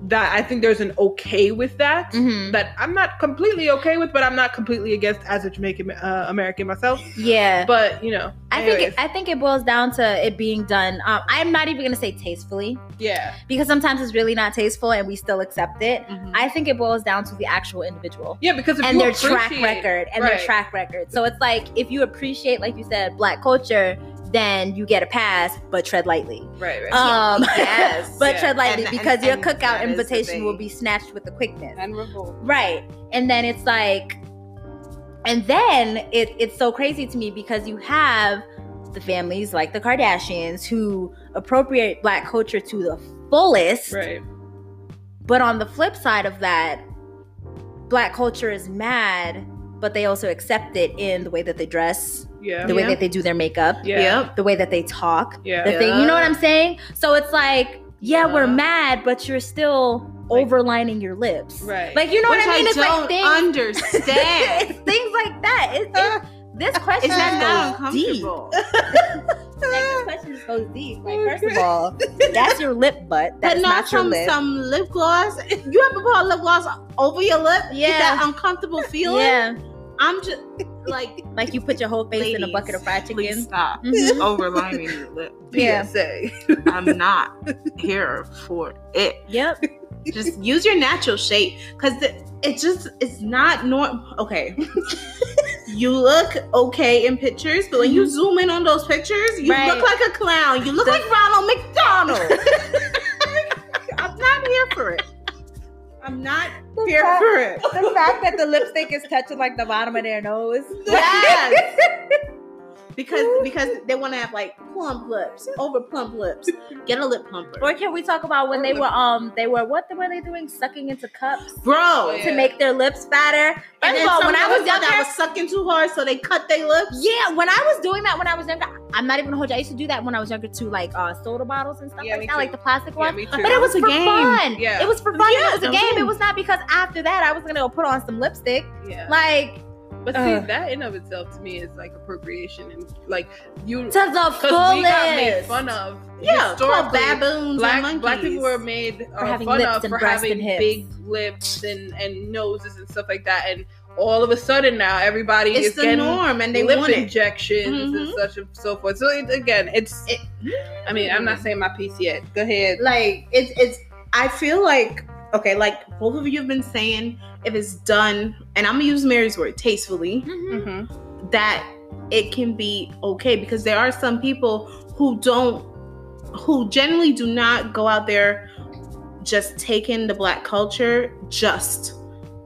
that I think there's an okay with that. mm-hmm. That I'm not completely okay with, but I'm not completely against as a Jamaican uh, American myself. yeah. But you know, I think it, I think it boils down to it being done. Um, I'm not even gonna say tastefully yeah, because sometimes it's really not tasteful and we still accept it. Mhm. I think it boils down to the actual individual. yeah, because and their track record and right. their track record. So it's like if you appreciate, like you said, black culture, then you get a pass, but tread lightly. right, right, Um, Yes, but yeah. tread lightly And- because and- your and cookout that is the invitation will be snatched with the quickness. and revolt. Right. And then it's like, and then it, it's so crazy to me because you have the families like the Kardashians who appropriate black culture to the fullest. Right. But on the flip side of that, black culture is mad but they also accept it in the way that they dress, Yeah. the way Yeah. that they do their makeup, Yeah. The way that they talk, Yeah. the thing. You know what I'm saying? So it's like, yeah, we're mad, but you're still Like- overlining your lips. Right. Like you know Which what I mean? I it's don't like things, understand. it's things like that. It, it, uh, this question Is that not goes deep. Like, this question just goes deep. Like oh, first of all, that's your lip butt. But That's not not your some lip. some lip gloss. You ever put lip gloss over your lip? Get Yeah. that uncomfortable feeling. yeah, I'm just like, like you put your whole face in a bucket of fried chicken. stop Mhm. overlining your lip. Yeah. PSA. I'm not here for it. Yep. Just use your natural shape because it just it's not normal. Okay, you look okay in pictures, but when you zoom in on those pictures, you Right. look like a clown. You look The- like Ronald McDonald. I'm not here for it. I'm not here fact- for it. the fact that the lipstick is touching like the bottom of their nose. Yes. Because because they want to have like plump lips, over plump lips. Get a lip plumper, Or can we talk about when they were um they were what were they doing sucking into cups bro. Oh, yeah. to make their lips fatter? And First then of all, when I was that I was sucking too hard, so they cut their lips. yeah, when I was doing that when I was younger, I'm not even gonna hold you. I used to do that when I was younger too, like uh soda bottles and stuff Yeah, like that, too. like the plastic Yeah, ones. too. But it was a for game. fun. Yeah. It was for fun. Yeah, it was a it was game. It was not because after that I was gonna go put on some lipstick. Yeah. Like But see, Ugh. that in of itself to me is like appropriation and like you to the because we got made fun of. Yeah, baboons Black and monkeys. black people were made uh, fun of for having and big lips and and noses and stuff like that, and all of a sudden now everybody It's is the getting norm, and they lip want it. injections and Mhm. such and so forth. So it, again, it's. It- I mean, I'm not saying my piece yet. Go ahead. Like it's it's. I feel like okay, like both of you have been saying, if it's done, and I'm gonna use Mary's word, tastefully, Mhm. Mm-hmm. that it can be okay because there are some people who don't, who generally do not go out there just taking the black culture just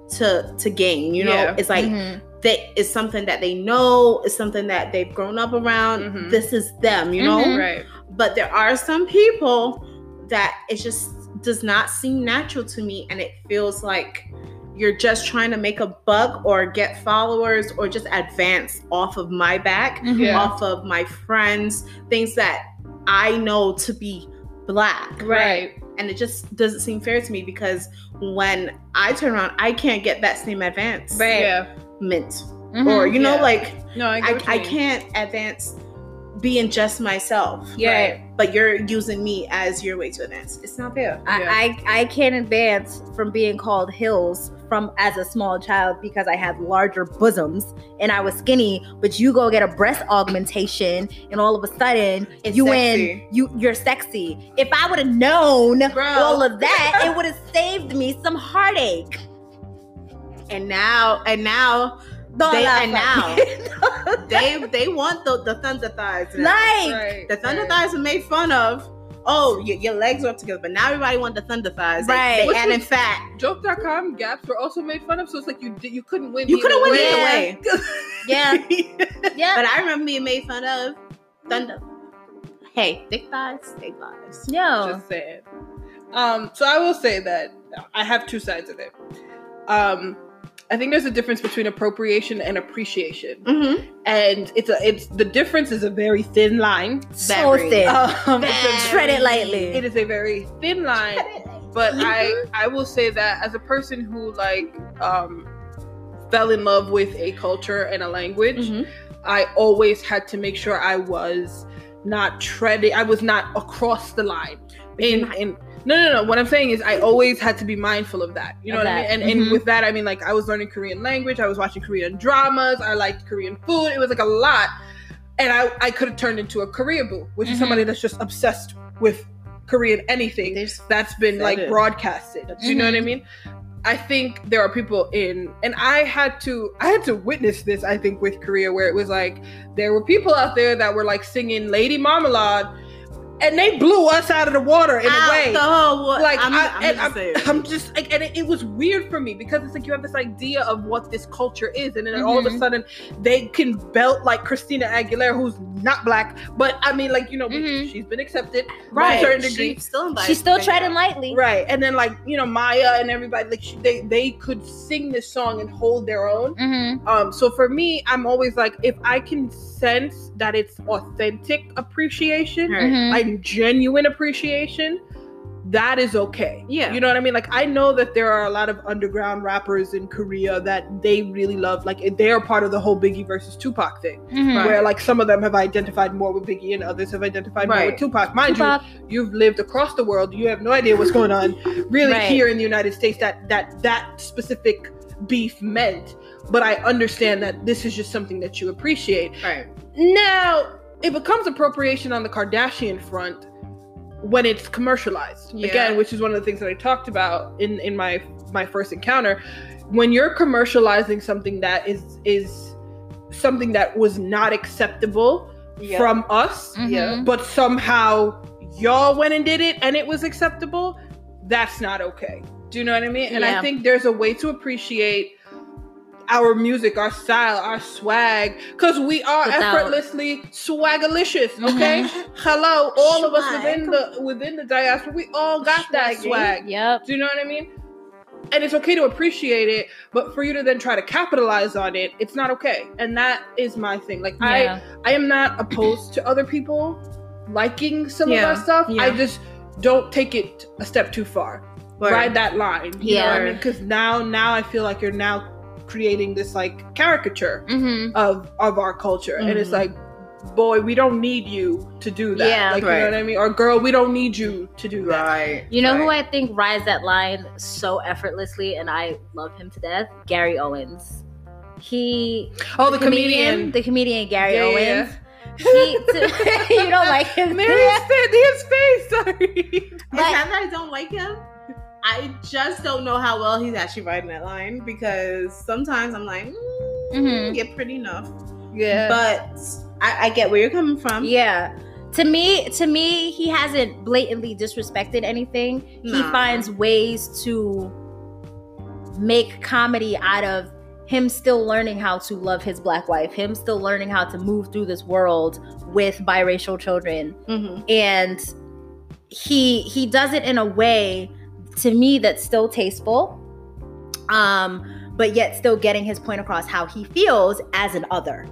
to to gain. You know, Yeah. it's like Mhm. that is something that they know, is something that they've grown up around. Mhm. This is them, you know. Mhm. Right. But there are some people that it's just does not seem natural to me, and it feels like you're just trying to make a buck or get followers or just advance off of my back, Mhm. Yeah. off of my friends, things that I know to be black. Right. And it just doesn't seem fair to me because when I turn around, I can't get that same advance. Right. Yeah. Mhm. Or, you know, Yeah. like No, I, I, I can't advance being just myself. Yeah. Right. But you're using me as your way to advance. It's not fair. I, Yeah. I I can't advance from being called hills from as a small child because I had larger bosoms and I was skinny. But you go get a breast augmentation and all of a sudden It's you sexy. in you you're sexy. If I would have known Bro. all of that, it would have saved me some heartache. And now, and now, Don't They- laugh and at me. they they want the, the thunder thighs. now. like Right. the thunder right. thighs are made fun of. Oh, your, your legs are up together, but now everybody want the thunder thighs. Right. They, Which adding was- fat. Joke.com gaps were also made fun of, so it's like you you couldn't win. You couldn't win either Yeah. way. yeah, yeah. But I remember being made fun of. Thunder. Hey, thick thighs, thick thighs. Yo. Just saying. Um, so I will say that I have two sides of it. Um, I think there's a difference between appropriation and appreciation, Mm-hmm. and it's a it's the difference is a very thin line. so Very. thin. Um, it's a Tread it very- lightly. It is a very thin line, but I I will say that as a person who like um fell in love with a culture and a language, Mhm. I always had to make sure I was not treading. I was not across the line. In in no no no. What I'm saying is I always had to be mindful of that. You know Of what I mean? And and Mhm. with that I mean like I was learning Korean language. I was watching Korean dramas. I liked Korean food. It was like a lot, and I I could have turned into a Korea boo, which is Mhm. somebody that's just obsessed with Korean anything that's been like is. broadcasted. Do you know what I Mhm. mean? I think there are people in, and I had to, I had to witness this. I think with Korea, where it was like there were people out there that were like singing Lady Marmalade and they blew us out of the water in Out a way. the whole wa- like I'm, I, I'm and just I'm, saying. I'm just like, and it, it was weird for me because it's like you have this idea of what this culture is, and then all of a Mhm. sudden they can belt like Christina Aguilera, who's not black, but I mean, like you know, we- Mhm. she's been accepted Right. to a certain degree, She's still, invited She's still treading lightly. right? And then like you know, Mya and everybody, like she, they they could sing this song and hold their own. Mm-hmm. Um, so for me, I'm always like, if I can sense that it's authentic appreciation, Right. Mm-hmm. like genuine appreciation, that is okay. Yeah. You know what I mean? Like I know that there are a lot of underground rappers in Korea that they really love. Like they are part of the whole Biggie versus Tupac thing. Mm-hmm. Where like some of them have identified more with Biggie and others have identified more with Tupac. Mind Tupac. you, you've lived across the world. You have no idea what's going on really Right. here in the United States that that that specific beef meant. But I understand that this is just something that you appreciate. Right. Now, it becomes appropriation on the Kardashian front when it's commercialized. Yeah. Again, which is one of the things that I talked about in in my my first encounter. When you're commercializing something that is is something that was not acceptable from us, Mhm. but somehow y'all went and did it and it was acceptable, that's not okay. Do you know what I mean? And Yeah. I think there's a way to appreciate our music, our style, our swag, because we are Without- effortlessly swagalicious. Okay, Mhm. hello, all of us within the within the diaspora, we all got that swag. Yep. Do you know what I mean? And it's okay to appreciate it, but for you to then try to capitalize on it, it's not okay. And that is my thing. Like I Yeah. I am not opposed to other people liking some Yeah, of our stuff. yeah. I just don't take it a step too far. Word. Ride that line. You know what I Yeah. mean? Because now now I feel like you're now creating this like caricature Mm-hmm. of of our culture. And it's Mhm. like, boy, we don't need you to do that. Yeah. like you know what I mean? Or girl, we don't need you to do that. Right. You know who. I think rides that line so effortlessly, and I love him to death? Gary Owens. He, Oh, the, comedian. the comedian Gary Yeah, yeah, Owens. He, you don't like him? Mary's face, his face. Sorry. It's But- not that I don't like him. I just don't know how well he's actually riding that line because sometimes I'm like, mm, Mhm. get pretty enough. Yeah. But I, I get where you're coming from. Yeah. To me, to me, he hasn't blatantly disrespected anything. He finds ways to make comedy out of him still learning how to love his black wife, him still learning how to move through this world with biracial children. hmm And he he does it in a way to me that's still tasteful. Um, but yet still getting his point across how he feels as an other.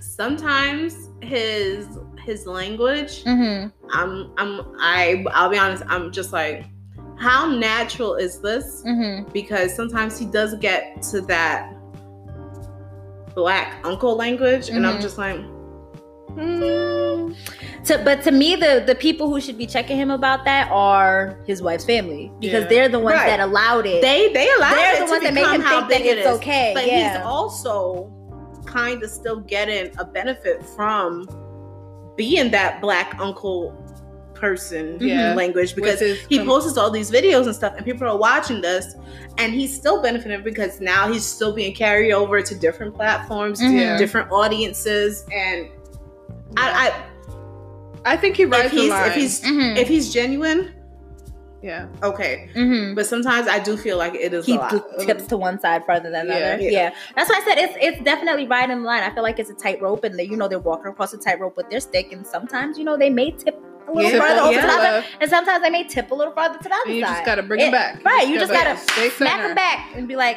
Sometimes his his language, Mm-hmm. I'm I'm I I'll be honest, I'm just like, how natural is this? Mm-hmm. Because sometimes he does get to that black uncle language, and I'm Mhm. just like, Mm. To, but to me, the the people who should be checking him about that are his wife's family because Yeah. they're the ones Right. that allowed it. they they allow They're it the to ones that make him think that it it's okay. But yeah. he's also kind of still getting a benefit from being that black uncle person Yeah. language because his he com- posts all these videos and stuff and people are watching this and he's still benefiting because now he's still being carried over to different platforms Mhm. Different audiences and I, I think he I rides if the he's line. if he's Mhm. if he's genuine yeah. okay Mhm. but sometimes i do feel like it is he a lot tips to one side further than the Yeah. other. Yeah. Yeah. that's why I said it's it's definitely riding the line. I feel like it's a tightrope, and they, you know they're walking across a tightrope with their stick, and sometimes you know they may tip a little Yeah. further over Yeah. to the other, and sometimes they may tip a little further to the other And you side. just gotta bring It- it back. right, you just gotta stay Smack them back and be like,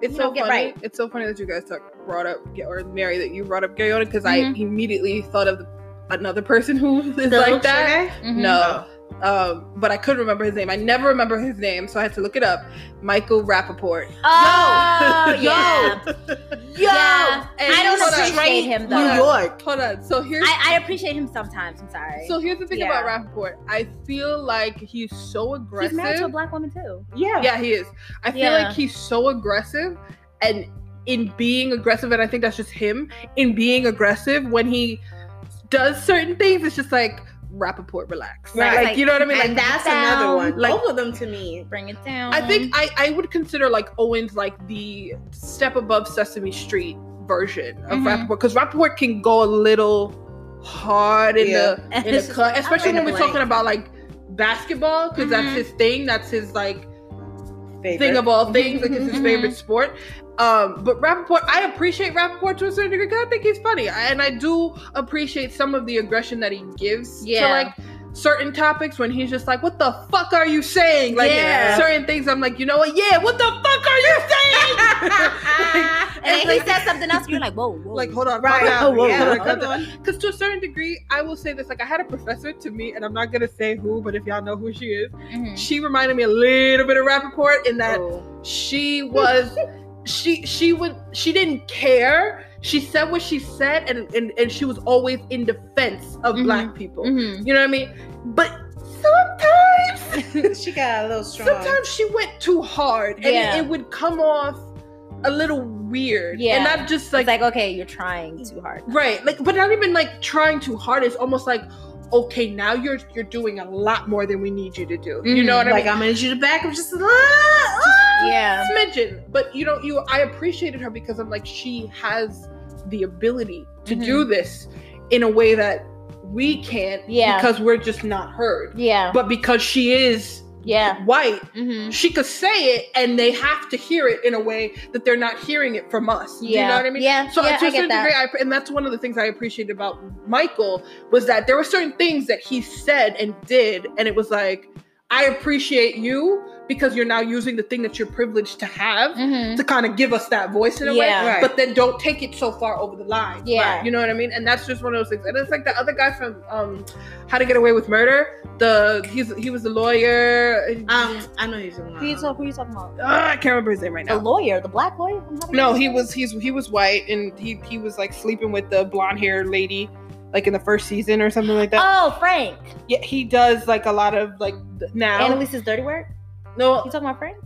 It's you so know, get funny. right. It's so funny that you guys talk, brought up or Mary that you brought up Gary because Mhm. I immediately thought of another person who is The like that. sugar? mhm. No. Um, but I couldn't remember his name. I never remember his name, so I had to look it up. Michael Rapaport. Oh, Yo. yeah. Yeah. I don't hold on. appreciate him though. Hold on. York. Hold on. So here's I, I appreciate him sometimes. I'm sorry. so here's the thing Yeah. about Rapaport. I feel like he's so aggressive. he's aggressive. married to a black woman too. Yeah. Yeah, he is. I feel Yeah. like he's so aggressive and in being aggressive, and I think that's just him, in being aggressive when he does certain things, it's just like Rapaport relax. Right. Like, you know what I mean? Like that's down. another one. Like- Both of them to me. Bring it down. I think I, I would consider like Owens like the step above Sesame Street version of Mhm. Rapaport because Rapaport can go a little hard in Yeah. the in the cut, like, especially when we're talking about like basketball because Mhm. that's his thing. That's his like Favorite. thing of all things, like it's his Mhm. favorite sport. Um, but Rapaport, I appreciate Rapaport to a certain degree because I think he's funny, I- and I do appreciate some of the aggression that he gives to like certain topics when he's just like, "What the fuck are you saying?" Like Yeah. certain things, I'm like, you know what? Yeah, what the fuck are you saying? and then he said something else. You're like, whoa, whoa. like, hold on, Right. whoa, yeah, whoa, hold on. Because to a certain degree, I will say this: like, I had a professor to me, and I'm not gonna say who, but if y'all know who she is, Mhm. she reminded me a little bit of Rapaport in that Oh. she was she she would she didn't care she said what she said and and, and she was always in defense of Mhm. black people Mhm. you know what i mean but sometimes she got a little strong. sometimes she went too hard and Yeah. it, it would come off a little weird Yeah. and not just It's like, like, okay, you're trying too hard. right like but not even like trying too hard it's almost like okay now you're you're doing a lot more than we need you to do you know Mhm. what i like mean I'm gonna need you to back up just a little. Ah! Yeah. smidgen. But you know, you I appreciated her because I'm like she has the ability to Mhm. do this in a way that we can't Yeah. because we're just not heard. Yeah. But because she is Yeah. white, hmm she could say it and they have to hear it in a way that they're not hearing it from us. Do Yeah. You know what I mean? Yeah. So yeah, to I a certain degree, I, and that's one of the things I appreciated about Michael was that there were certain things that he said and did, and it was like, I appreciate you because you're now using the thing that you're privileged to have Mhm. to kind of give us that voice in a Yeah. way, Right. but then don't take it so far over the line. Yeah. you know what I mean. And that's just one of those things. And it's like the other guy from um, How to Get Away with Murder. The he's he was the lawyer. Um, I know you're talking Who you, talk, who you talking about? Ah, I can't remember his name right now. The lawyer, the black lawyer? from How to Get No, he was he's he was white and he he was like sleeping with the blonde haired lady, like in the first season or something like that. Oh, Frank. Yeah, he does like a lot of like th- now. Annalise's dirty work? no, You talking about Frank?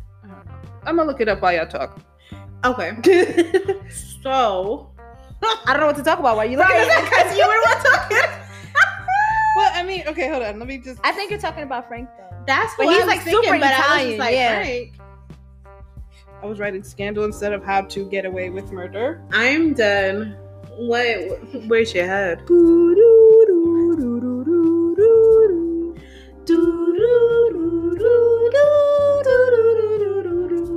I'm gonna look it up while y'all talk. Okay, so I don't know what to talk about. Why you looking right, at because you were talking. well, I mean, okay, hold on. Let me just. I think you're talking about Frank though. That's But what he's, I was like, thinking, super but I was Italian, just like, yeah. Frank, I was writing scandal instead of how to get away with murder. I'm done. What? Where's your head?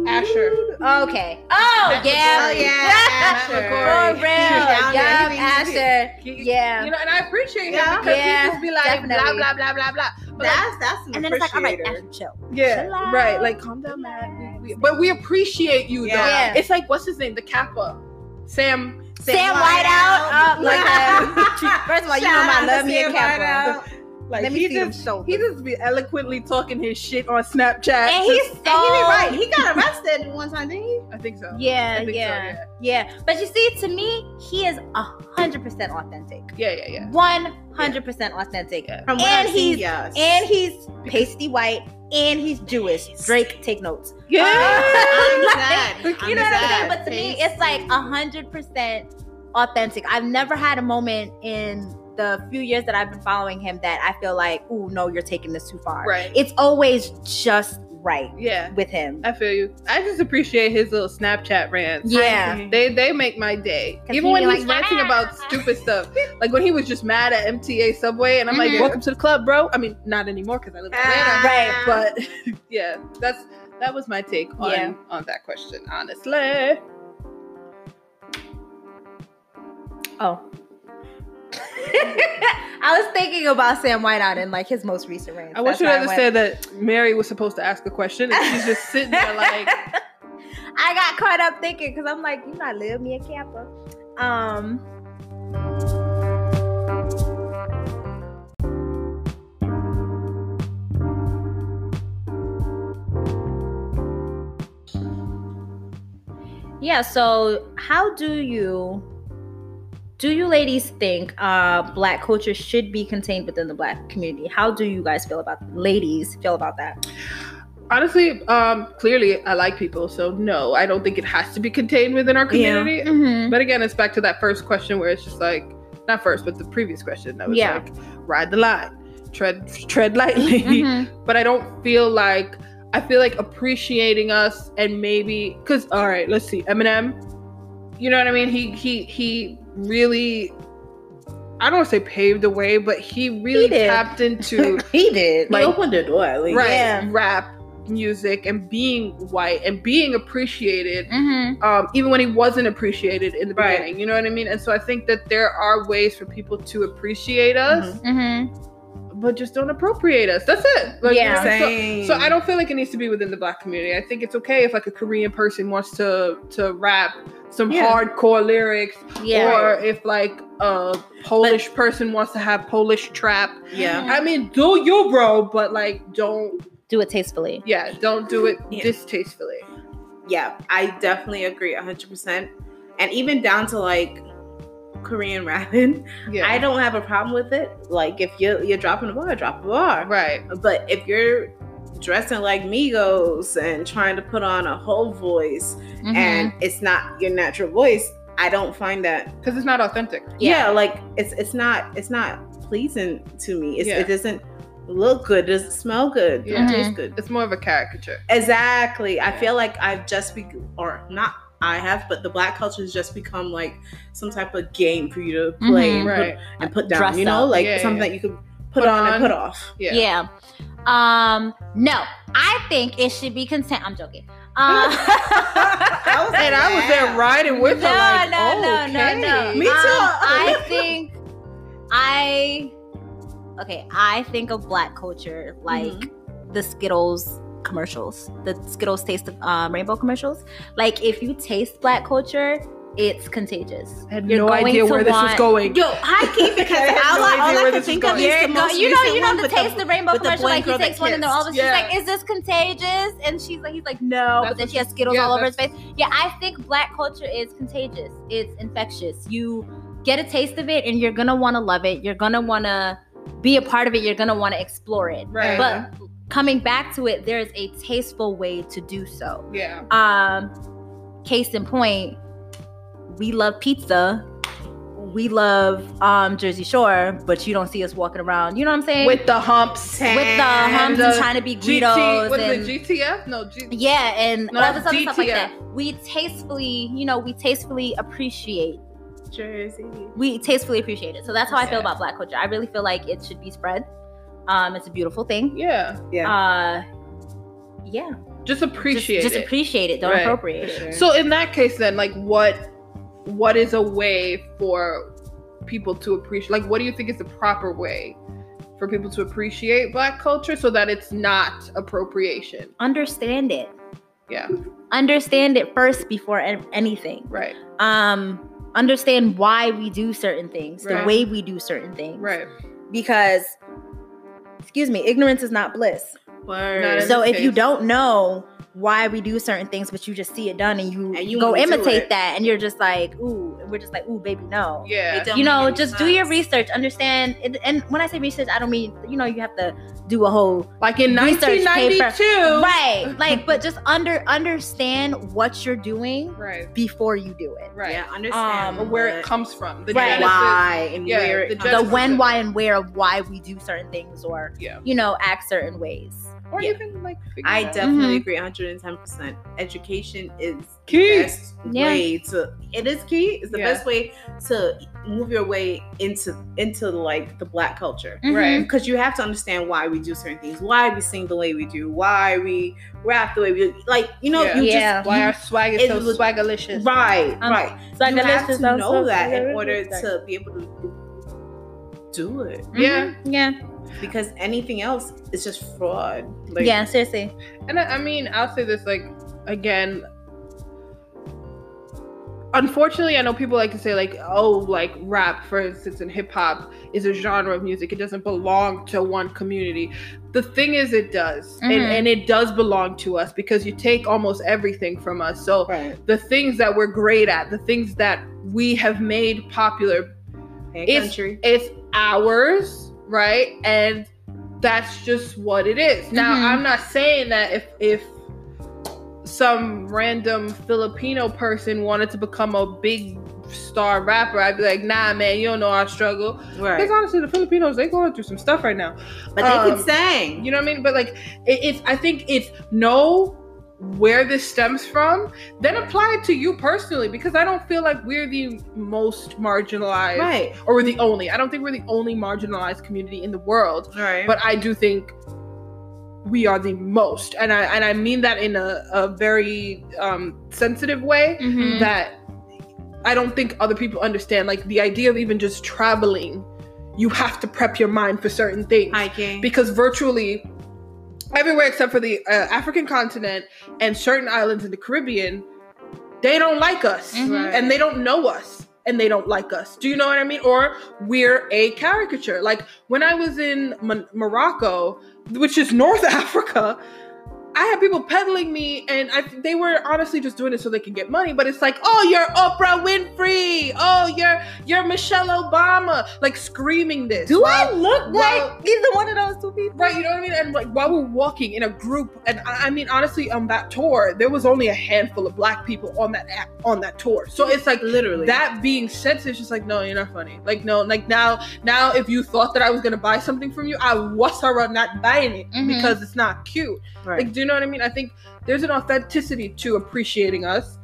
Asher. Okay. Oh, yeah. Oh, yeah, Asher. For real. Down there. Yeah, He thinks he- Asher. He- Yeah. You know, and I appreciate him Yeah. because Yeah, he just be like definitely. blah blah blah blah blah. But like, That's that's an And then it's like, all right, appreciator. Asher, chill. yeah, chill out. right. Like calm down, man. We- we- But we appreciate you Yeah. though. Yeah. It's like what's his name? The Kappa, Sam. Sam Whiteout. Uh, like that. First of all, you know my love me a Sam. Whiteout. Like Let me he see them just shoulders. he just be eloquently talking his shit on Snapchat. And he's Just- so And he be oh. right. He got arrested one time, didn't he? I think so. Yeah, I think so, yeah, yeah. But you see, to me, he is a hundred percent authentic. yeah, yeah, yeah. One hundred percent authentic. Yeah. From what And I've seen, yes. And he's pasty white and he's Jewish. Drake, take notes. Yeah. I'm Like, sad. you I'm know what I sad. mean? But to me, it's like a hundred percent authentic. I've never had a moment in the few years that I've been following him that I feel like, oh no, you're taking this too far. Right. It's always just right Yeah. with him. I feel you. I just appreciate his little Snapchat rants. Yeah. They they make my day. Even he when he's like, ranting about stupid stuff. Like when he was just mad at MTA Subway and I'm like, Mhm. welcome to the club, bro. I mean, not anymore because I live in Atlanta. Right, But yeah, that's that was my take on Yeah. on that question, honestly. Oh. I was thinking about Sam Whiteout in like his most recent rant. I want you to understand that Mary was supposed to ask a question and she's just sitting there like I got caught up thinking because I'm like, you not live me a Kappa. Um. Yeah. So, how do you do you ladies think uh, black culture should be contained within the black community? How do you guys feel about ladies feel about that? honestly, um, clearly I like people, so no, I don't think it has to be contained within our Yeah. community. Mm-hmm. But again, it's back to that first question where it's just like not first, but the previous question that was Yeah. like ride the line, tread tread lightly. Mm-hmm. But I don't feel like I feel like appreciating us and maybe because all right, let's see, Eminem. You know what I mean? He he he really I don't want to say paved the way, but he really He tapped into he did. Like- he opened the door. Like, right Yeah. rap music and being white and being appreciated Mm-hmm. um, even when he wasn't appreciated in the Right. beginning. You know what I mean? And so I think that there are ways for people to appreciate us, Mhm. Mm-hmm. but just don't appropriate us. That's it. Like, Yeah. you know, so- So, I don't feel like it needs to be within the black community. I think it's okay if like a Korean person wants to to rap some Yeah. hardcore lyrics, Yeah. or if like a Polish person wants to have Polish trap. Yeah. I mean, do you, bro? But like, don't. Do it tastefully. Yeah, don't do it Yeah. distastefully. yeah, I definitely agree 100%. And even down to like Korean rapping, Yeah, I don't have a problem with it. Like if you're you're dropping a bar, drop a bar. Right. But if you're dressing like Migos and trying to put on a whole voice Mhm. and it's not your natural voice, I don't find that Because it's not authentic. yeah. like it's it's not it's not pleasing to me. It's, Yeah. It doesn't look good. It doesn't smell good. Yeah. It tastes good. It's more of a caricature. Exactly. I feel like I've just be or not I have, but the black culture has just become like some type of game for you to play Mhm. and, Right. put, and put down. Dress you know, up. like Yeah, something yeah. that you could put, Put on, on. and put off. Yeah. Yeah. Um. No, I think it should be consent. I'm joking. Um, I was And I was there riding with no, her. Like, no, no, okay. no, no. Me too. Um, I think I okay. I think of black culture like Mm-hmm. the Skittles commercials, the Skittles taste of um, rainbow commercials. Like if you taste black culture, it's contagious. I had You're no going idea to where this was going. Yo, I keep because I had all, no I, all I can think of is You're the go- most you know, you know the with taste the rainbow with the commercial. blind Like he takes one, and then all of a sudden she's like, "Is this contagious?" And she's like, "He's like, no," That's but then she has Skittles yeah, all over his face. Yeah, I think black culture is contagious. It's infectious. You get a taste of it, and you're gonna want to love it. You're gonna want to be a part of it. You're gonna want to explore it. Right. But coming back to it, there's a tasteful way to do so. yeah. Um, case in point, we love pizza. We love um Jersey Shore, but you don't see us walking around. You know what I'm saying? With the humps. Tan. with the humps and the trying to be GT, Guidos what and it, GTF? No, G- yeah, and No, all this that's other stuff like that. We tastefully, you know, we tastefully appreciate. Jersey. We tastefully appreciate it. So that's how I feel Yeah. about black culture. I really feel like it should be spread. Um, it's a beautiful thing. yeah. Yeah. Uh, yeah. Just appreciate just, just it. appreciate it. Don't Right. appropriate it. Sure. So in that case, then, like, what, what is a way for people to appreciate? Like, what do you think is the proper way for people to appreciate Black culture so that it's not appropriation? Understand it. Yeah. Understand it first before anything. Right. Um, understand why we do certain things, the way we do certain things. Right. Because, excuse me, ignorance is not bliss. Word. So if you don't know why we do certain things, but you just see it done and you, And you go imitate that, and you're just like, ooh, and we're just like, ooh, baby, no. Yeah. You know, make any just do your research, understand. It, and when I say research, I don't mean you know you have to do a whole Like in Research 1992. right, like, but just under understand what you're doing Right. before you do it. Right. Yeah, um, understand Or where it comes from. The Right. genesis. why and Yeah, where the The when, why, and where of why we do certain things, or Yeah. you know, act certain ways. Or Yeah. even like. figure I it out. definitely Mhm. agree 110%. Education is Key. the best Yeah. way to it is key. It's the Yeah. best way to move your way into into like the black culture. Mm-hmm. Right. Because you have to understand why we do certain things, why we sing the way we do, why we rap the way we do. Like, you know, Yeah. you Yeah. just Why you- our swag is so was- swagalicious. right, Um, right. So you have to know that in order to be able to do it. Yeah. Mm-hmm. Yeah. Because anything else is just fraud. Like, yeah. Seriously. And I, I mean, I'll say this like again. Unfortunately, I know people like to say like, oh, like rap, for instance, and hip hop is a genre of music. It doesn't belong to one community. The thing is, it does, and, Mhm. and it does belong to us because you take almost everything from us. So Right. the things that we're great at, the things that we have made popular, Hey, It's- it's ours, right? And that's just what it is. Now, Mhm. I'm not saying that if if some random Filipino person wanted to become a big star rapper, I'd be like, nah, man, you don't know our struggle. Right. Because honestly, the Filipinos they going through some stuff right now. But they can could sing. You know what I mean? But like, it, it's I think it's know where this stems from, then apply it to you personally because I don't feel like we're the most marginalized Right. or we're the only. I don't think we're the only marginalized community in the world, Right. but I do think we are the most. And I and I mean that in a, a very um sensitive way Mhm. that I don't think other people understand. Like the idea of even just traveling, you have to prep your mind for certain things hiking. because virtually everywhere except for the uh, African continent and certain islands in the Caribbean, they don't like us Mhm. And they don't know us and they don't like us. Do you know what I mean? Or we're a caricature. Like when I was in Mon- Morocco, which is North Africa, I had people peddling me, and I, they were honestly just doing it so they can get money. But it's like, oh, you're Oprah Winfrey. Oh, you're you're Michelle Obama. Like screaming this. Do while- I look well- like either one of those two people? Right, you know what I mean? And like while we're walking in a group, and I I mean honestly, on that tour, there was only a handful of black people on that app on that tour. So it's like literally that being said, it's just like, no, you're not funny. Like, no, like now, now if you thought that I was gonna buy something from you, I was not buying it Mhm. because it's not cute. Right. Like, you know what I mean? I think there's an authenticity to appreciating us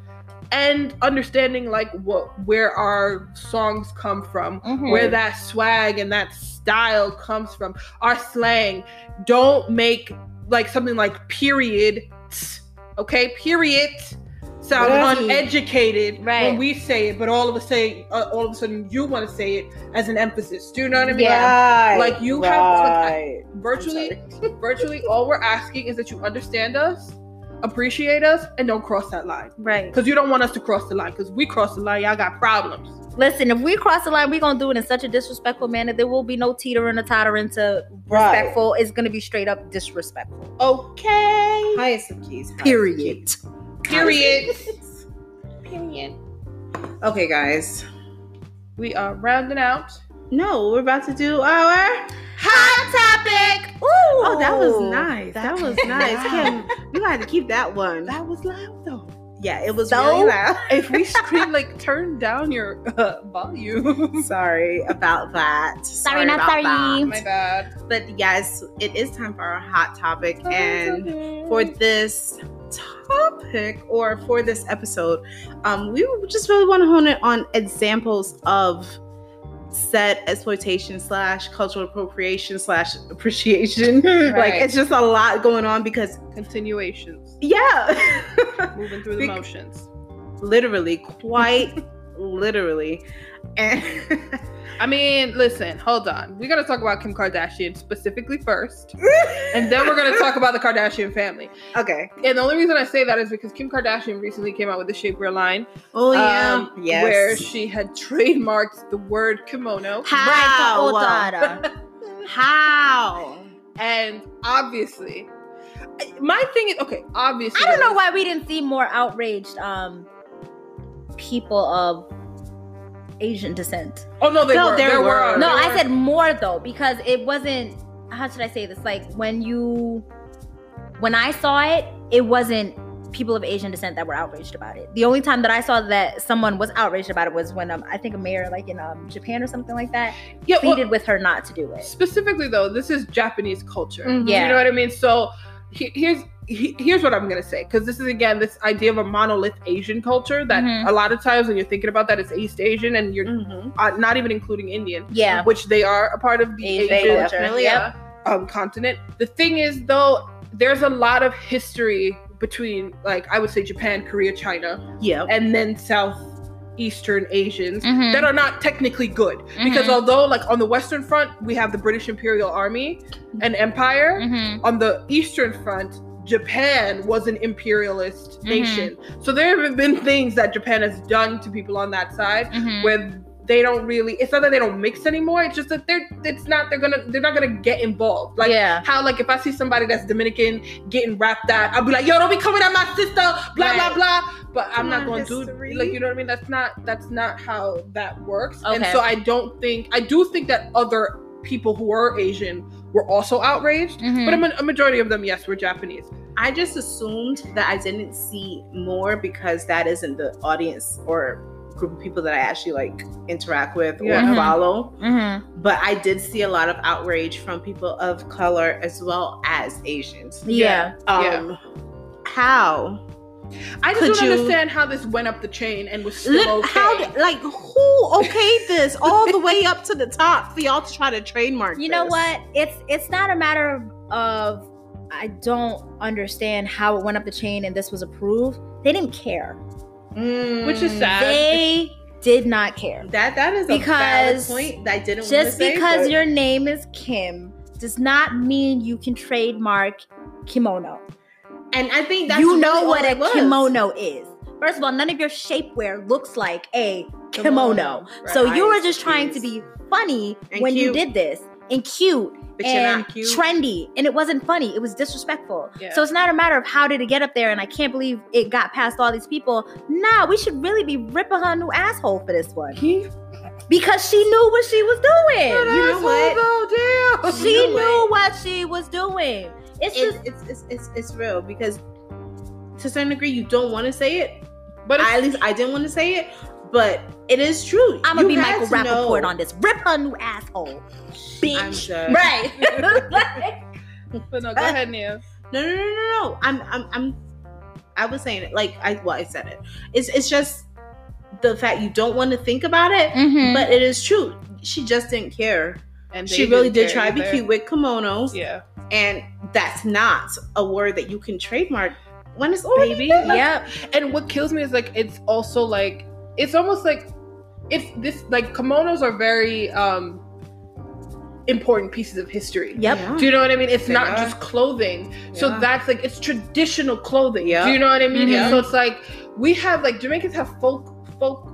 and understanding like what where our songs come from Mhm. where that swag and that style comes from, our slang. Don't make like something like period, okay? Period sound Right. uneducated Right. when we say it, but all of a say, uh, all of a sudden you want to say it as an emphasis. Do you know what I mean? Yeah. Like, you have, like, right. Virtually, virtually, all we're asking is that you understand us, appreciate us, and don't cross that line. right. Because you don't want us to cross the line. Because we cross the line, y'all got problems. Listen, if we cross the line, we're gonna do it in such a disrespectful manner. There will be no teetering or tottering to Right. respectful. It's gonna be straight up disrespectful. Okay. Highest of keys. highest of Period. keys. Period. Period. Okay, guys. We are rounding out. No, we're about to do our. Hot topic. Ooh. Oh, that was nice. That, was nice. Kim, you had to keep that one. That was loud though. yeah, it was So- really loud. If we scream, like turn down your uh, volume. Sorry about that. Sorry, not about sorry. that. My bad. But yes, it is time for our hot topic. And for this topic or for this episode, um, we just really want to hone it on examples of said exploitation slash cultural appropriation slash appreciation. Like it's just a lot going on because continuations, yeah, moving through the Bec- motions. literally, quite literally, and I mean, listen, hold on. We gotta talk about Kim Kardashian specifically first, and then we're gonna talk about the Kardashian family. okay. And the only reason I say that is because Kim Kardashian recently came out with the shapewear line, Oh yeah, um, yes. where she had trademarked the word kimono. How? Right, How? And obviously, my thing is okay. Obviously, I don't know why we didn't see more outraged um people of Asian descent. Oh no, they No, were. there There, were. were. No, there I were. said more though because it wasn't. How should I say this? Like when you, when I saw it, it wasn't people of Asian descent that were outraged about it. The only time that I saw that someone was outraged about it was when um, I think a mayor, like in um, Japan or something like that, yeah. well, pleaded with her not to do it. specifically though, this is Japanese culture. Mhm. Yeah. You know what I mean? So he- here's he- here's what I'm gonna say because this is again this idea of a monolith Asian culture that Mhm. a lot of times when you're thinking about that it's East Asian and you're Mhm. uh, not even including Indian, Yeah. which they are a part of the Asian Asian, culture. Definitely, yeah, um, continent. The thing is though, there's a lot of history between like I would say Japan, Korea, China, Yeah. and then Southeastern Asians Mhm. that are not technically good because Mhm. although like on the Western front we have the British Imperial Army and Empire, Mhm. on the Eastern front. Japan was an imperialist Mhm. nation. So there have been things that Japan has done to people on that side Mhm. where they don't really it's not that they don't mix anymore it's just that they're it's not they're gonna they're not gonna get involved like yeah. how like if i see somebody that's dominican getting rapped at i'll be like yo don't be coming at my sister blah Right. blah blah but i'm not going to history. do like you know what i mean that's not that's not how that works and so i don't think i do think that other people who are asian were also outraged Mhm. but a, ma- a majority of them yes were japanese I just assumed that I didn't see more because that isn't the audience or group of people that I actually like interact with or Yeah. Mhm. follow. Mhm. But I did see a lot of outrage from people of color as well as Asians. Yeah. Um how? I just Could don't you- understand how this went up the chain and was still Lit- okay. How like who okayed this all the way up to the top for y'all to try to trademark? You know what? It's it's not a matter of, of I don't understand how it went up the chain and this was approved. They didn't care. Mm, Which is sad. They did not care. That that is a valid Because point that I didn't Just say, because but- your name is Kim does not mean you can trademark kimono. And I think that's you know really what a was. kimono is. First of all, none of your shapewear looks like a kimono. Right. So you were just trying to be funny And when you did this and cute But you're and not cute. trendy, and it wasn't funny. It was disrespectful. Yeah. So it's not a matter of how did it get up there, and I can't believe it got past all these people. Nah, we should really be ripping her new asshole for this one because she knew what she was doing. You know what? Damn. She You know knew what? what she was doing. It's It's, just it's, it's it's it's real because to a certain degree you don't want to say it, But I, at least I didn't want to say it, but it is true. I'm gonna You be Michael know. Rapaport on this. Rip her new asshole, bitch. Right. but no, go ahead, Nia. No, no, no, no, no. I'm, I'm, I'm. I was saying it like I, well, I said it. It's, it's just the fact you don't want to think about it, Mhm. but it is true. She just didn't care. And She really did try to be cute with kimonos, Yeah. And that's not a word that you can trademark when it's already Baby. there. yep. And what kills me is like it's also like it's almost like it's this like kimonos are very um important pieces of history. Yep. Yeah. Do you know what I mean? It's They not are. just clothing. So that's like it's traditional clothing. Yeah. Do you know what I mean? Mhm. So it's like we have like Jamaicans have folk folk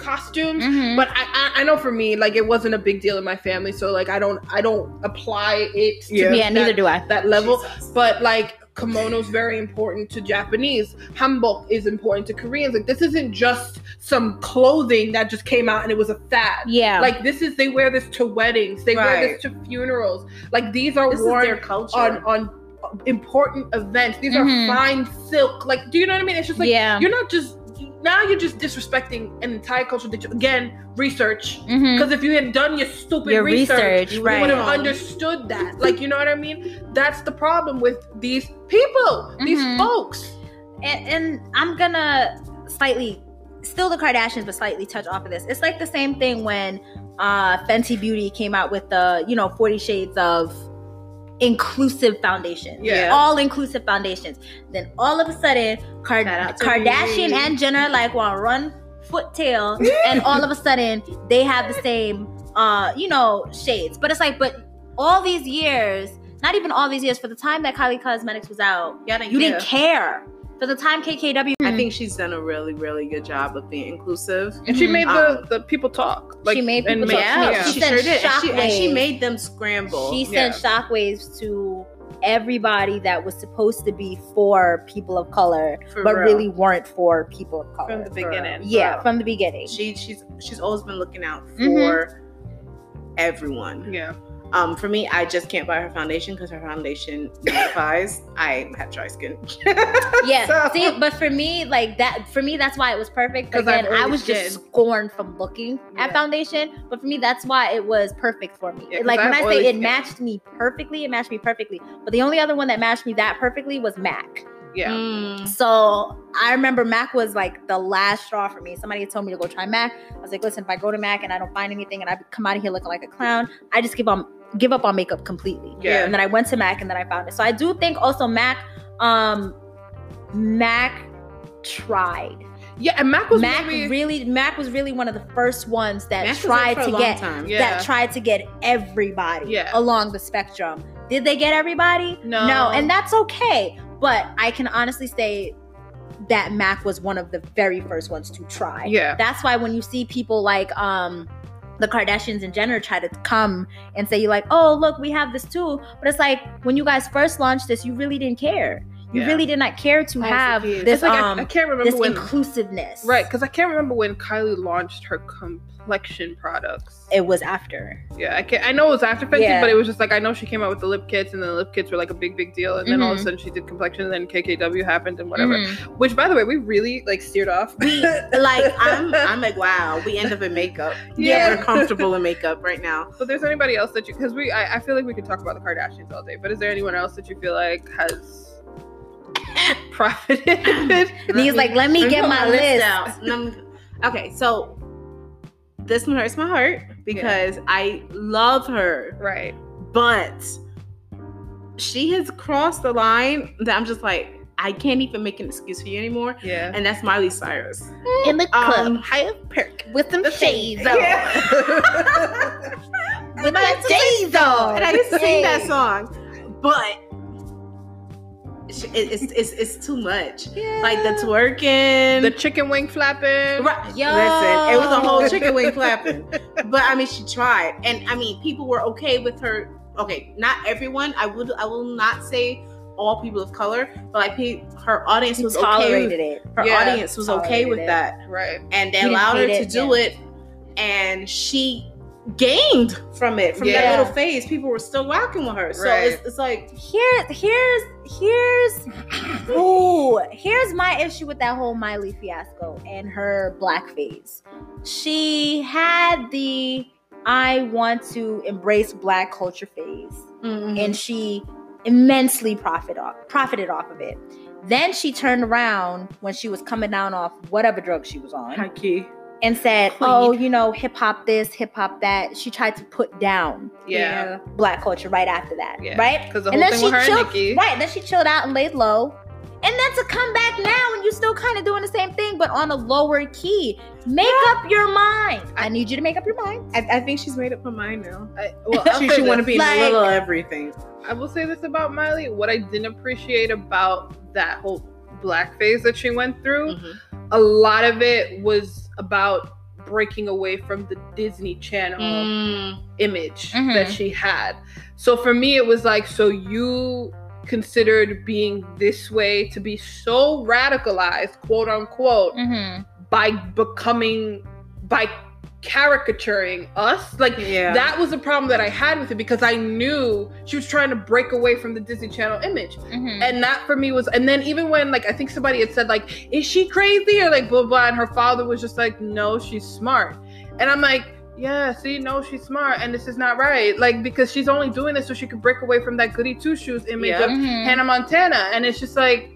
costumes. Mhm. But I, I I know for me like it wasn't a big deal in my family, so like I don't I don't apply it to Yeah. yeah, neither do I. that level. Jesus. But like kimono's very important to Japanese. Hanbok is important to Koreans. Like this isn't just some clothing that just came out and it was a fad. Yeah. Like this is they wear this to weddings, they wear this to funerals. Like these are this worn their culture. on on important events. These Mhm. are fine silk. Like do you know what I mean? It's just like yeah. you're not just now you're just disrespecting an entire culture that you, again research Mhm. because if you had done your stupid Your research, research, you right. would have understood that. Like, you know what I mean? That's the problem with these people, these Mhm. folks. and, and I'm gonna slightly still the Kardashians, but slightly touch off of this. It's like the same thing when uh Fenty Beauty came out with the, you know, 40 shades of inclusive foundation. Yeah. All inclusive foundations. Then all of a sudden, Card- Shout out to Kardashian Riri. and Jenner like want to run foot tail, and all of a sudden they have the same, uh, you know, shades. But it's like, but all these years, not even all these years, for the time that Kylie Cosmetics was out, you didn't care. For the time KKW, I think she's done a really, really good job of being inclusive. And she Mhm. made Um, the, the people talk. She made people make- talk. yeah. She She sure did. And she, and she made them scramble. she Yeah. sent shockwaves to everybody that was supposed to be for people of color, for but real. really weren't for people of color. from the For beginning. yeah, Wow. from the beginning. she she's she's always been looking out for Mhm. everyone. Yeah. Um, for me, I just can't buy her foundation because her foundation magnifies. I have dry skin. Yeah. So- See, but for me, like that, for me, that's why it was perfect. 'Cause I've Again, I was just scorned from looking Yeah. at foundation. But for me, that's why it was perfect for me. Yeah, like I when I say it skin. matched me perfectly, it matched me perfectly. But the only other one that matched me that perfectly was MAC. Yeah. Mm. So I remember Mac was like the last straw for me. Somebody told me to go try Mac. I was like, listen, if I go to Mac and I don't find anything and I come out of here looking like a clown, I just give on give up on makeup completely. Yeah. And then I went to Mac and then I found it. So I do think also Mac, um, Mac tried. Yeah, and Mac was Mac maybe, really Mac was really one of the first ones that Mac tried to get. Yeah. that tried to get everybody Yeah. along the spectrum. Did they get everybody? No. No, and that's okay. But I can honestly say that Mac was one of the very first ones to try. Yeah. That's why when you see people like um the Kardashians and Jenner try to come and say you like, "Oh, look, we have this too." But it's like when you guys first launched this, you really didn't care. You Yeah. really did not care to As have it is. this It's like um I, I can't remember this when inclusiveness. Right, because I can't remember when Kylie launched her complexion products. It was after. Yeah, I can't. I know it was after Fenty, Yeah. but it was just like I know she came out with the lip kits, and then the lip kits were like a big, big deal, and then all of a Mhm. sudden she did complexion, and then KKW happened, and whatever. Mhm. Which, by the way, we really like steered off. We like I'm I'm like wow. We end up in makeup. Yeah. we're comfortable in makeup right now. So, there's anybody else that you? Because we, I, I feel like we could talk about the Kardashians all day, but is there anyone else that you feel like has? profited. And he's like, let me Let get put my list. out. Me- okay, so this one hurts my heart because I love her, right. but she has crossed the line that I'm just like, I can't even make an excuse for you anymore. Yeah. And that's Miley Cyrus. In the club Um, Hyde perk with some shades on. Yeah. With my shades on. and I sing that song, but it's, it's, it's, too much. Yeah. Like the twerking. the chicken wing flapping. Right. Yo. Listen, it was a whole chicken wing flapping. But I mean, she tried, and I mean, people were okay with her. Okay, not everyone. I would. I will not say all people of color, but like pe- her audience He was okay. With, it. her Yeah, audience was okay with it. that, Right. and they He allowed her to it, do yeah. it, and she gained from it from Yeah. that little phase. People were still rocking with her, so Right. it's, it's like Here, here's, here's, ooh, here's my issue with that whole Miley fiasco and her blackface. She had the I want to embrace black culture phase, mm-hmm. and she immensely profit off, profited off of it. Then she turned around when she was coming down off whatever drug she was on high key. And said, Plead. "Oh, you know, hip hop this, hip hop that." She tried to put down Yeah. black culture right after that, Yeah. right? Because the And whole then thing with she her chilled, and Nicki. right? Then she chilled out and laid low, and then to come back now and you're still kind of doing the same thing, but on a lower key. Make up your mind. I need you to make up your mind. I, I think she's made up her mind now. I, well, I'll she should want to be Like- in a little everything. I will say this about Miley. What I didn't appreciate about that whole black phase that she went through, mm-hmm. a lot of it was about breaking away from the Disney Channel Mm. image Mhm. that she had. So for me, it was like, so you considered being this way to be so radicalized, quote unquote, Mm-hmm. by becoming, by caricaturing us. Like, Yeah. that was a problem that I had with it because I knew she was trying to break away from the Disney Channel image. Mm-hmm. And that for me was, and then even when, like, I think somebody had said, like, is she crazy or like blah, blah, and her father was just like, no, she's smart. And I'm like, yeah, see, no, she's smart, and this is not right. Like, because she's only doing this so she could break away from that goody two shoes image Yeah. of Hannah Montana. And it's just like,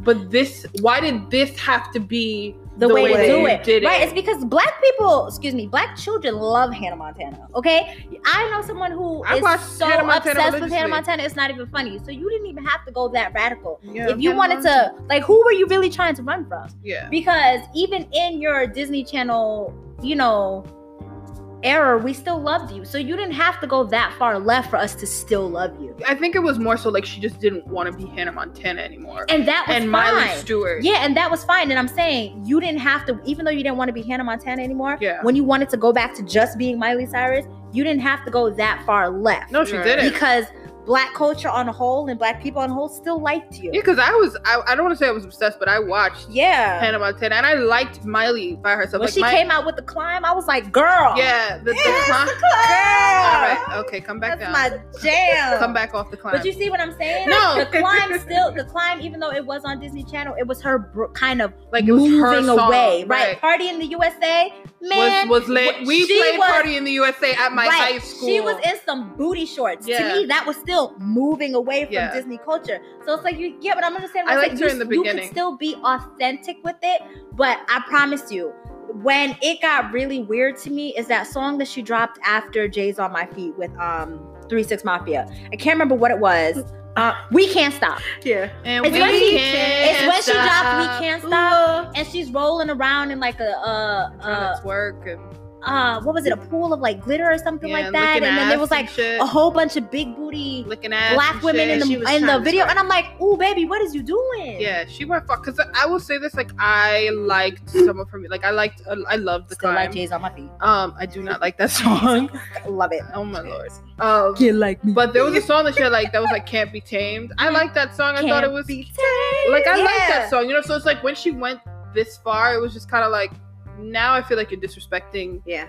but this, why did this have to be the, way, to do it. did Right. It's because black people, excuse me, black children love Hannah Montana. Okay. I know someone who I is so Montana obsessed with Hannah. Montana, it's not even funny. So you didn't even have to go that radical. Yeah, if you Hannah wanted to, like, who were you really trying to run from? Yeah. Because even in your Disney Channel, you know, era, we still loved you. So you didn't have to go that far left for us to still love you. I think it was more so like she just didn't want to be Hannah Montana anymore. And that was And fine. Miley Stewart. Yeah, and that was fine. And I'm saying you didn't have to, even though you didn't want to be Hannah Montana anymore, Yeah. when you wanted to go back to just being Miley Cyrus, you didn't have to go that far left. No, she Right. didn't. Because black culture on a whole and black people on a whole still liked you. Yeah, because I was, I, I don't want to say I was obsessed, but I watched Yeah. Hannah Montana and I liked Miley by herself. when like she my, came out with the climb, I was like, girl. yeah, the, the climb. the climb. All right, okay, come back That's down. my jam. Come back off the climb. But you see what I'm saying? No. the climb still, the climb, even though it was on Disney Channel, it was her kind of like it was her moving song, away, right? Party in the USA, man, was was lit. We played was- Party in the USA at my right. high school. She was in some booty shorts. Yeah. To me, that was still moving away from Yeah. Disney culture. So it's like you, yeah, but I'm understanding. I what saying. her in the beginning. You could still be authentic with it, but I promise you, when it got really weird to me, is that song that she dropped after J's on My Feet with um Three Six Mafia. I can't remember what it was. Uh, we can't stop. Yeah. and It's we when she- can't it's when she dropped. We Can't Stop. and she's rolling around in like a uh uh twerk and uh what was it a pool of like glitter or something yeah, like that and then there was like a whole bunch of big booty licking ass black and women in the in the video and I'm like ooh baby what is you doing Yeah, she went fuck. Cause I will say this, like I liked some of her. Like I liked, uh, I loved the still like. J's on my feet Um, I do not like that song. love it oh my lord. Um, like me but there was a song that she had like that was like "Can't Be Tamed." I liked that song. I thought it was be tamed. like I like that song. You know, so it's like when she went this far, it was just kind of like now I feel like you're disrespecting Yeah.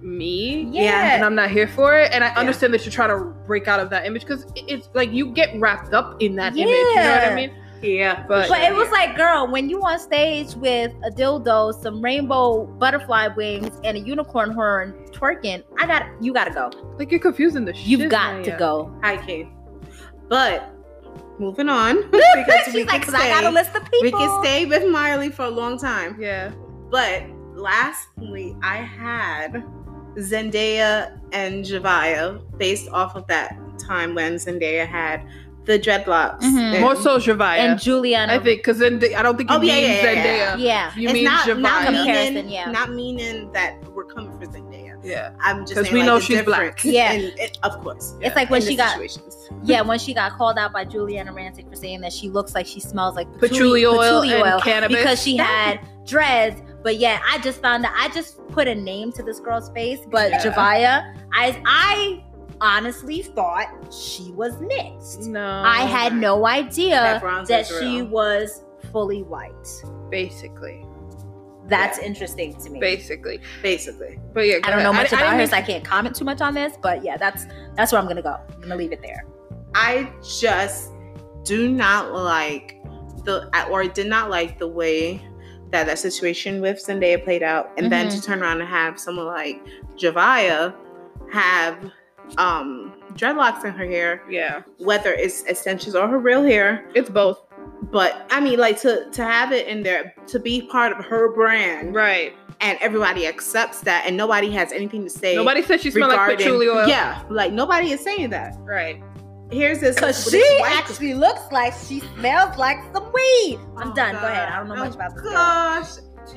me. yeah, And I'm not here for it. And I Yeah. understand that you're trying to break out of that image because it's like you get wrapped up in that image. You know what I Yeah. mean? Yeah. But- but it was like girl when you on stage with a dildo some rainbow butterfly wings and a unicorn horn twerking I got you gotta go Like you're confusing the shit. you've got of to go high key. But moving on because She's we like, could 'Cause I got a list of people. We can stay with Miley for a long time. Yeah. But lastly, I had Zendaya and Javaya based off of that time when Zendaya had the dreadlocks. Mhm. And- More so Javaya. And Giuliana. I think because then I don't think you Oh, yeah, mean yeah, yeah, Zendaya. Yeah. You it's mean not, Javaya. not meaning, yeah. not meaning that we're coming for Zendaya. yeah. I'm just because we like, know the she's black. difference Yeah. in- in- of course. It's like when in she got yeah when she got called out by Giuliana Rancic for saying that she looks like she smells like Patchouli oil and cannabis. because she had dreads. But yeah, I just found that I just put a name to this girl's face. But Yeah. Javaya, I I honestly thought she was mixed. No. I had no idea That that she real. was fully white. basically. That's Yeah. interesting to me. Basically. Basically. But yeah, I don't know much I, about didn't her, so I can't comment too much on this. But yeah, that's that's where I'm gonna go. I'm gonna leave it there. I just do not like the or did not like the way that that situation with Zendaya played out, and then Mm-hmm. to turn around and have someone like Javaya have um dreadlocks in her hair, Yeah. whether it's extensions or her real hair. It's both. But I mean, like to to have it in there to be part of her brand, Right. and everybody accepts that, and nobody has anything to say. Nobody said she smelled like patchouli oil. Yeah, like nobody is saying that. Right. Here's this Because she actually looks like she smells like some weed. I'm Oh, done. Go ahead. I don't know Oh, much about this. girl. Gosh.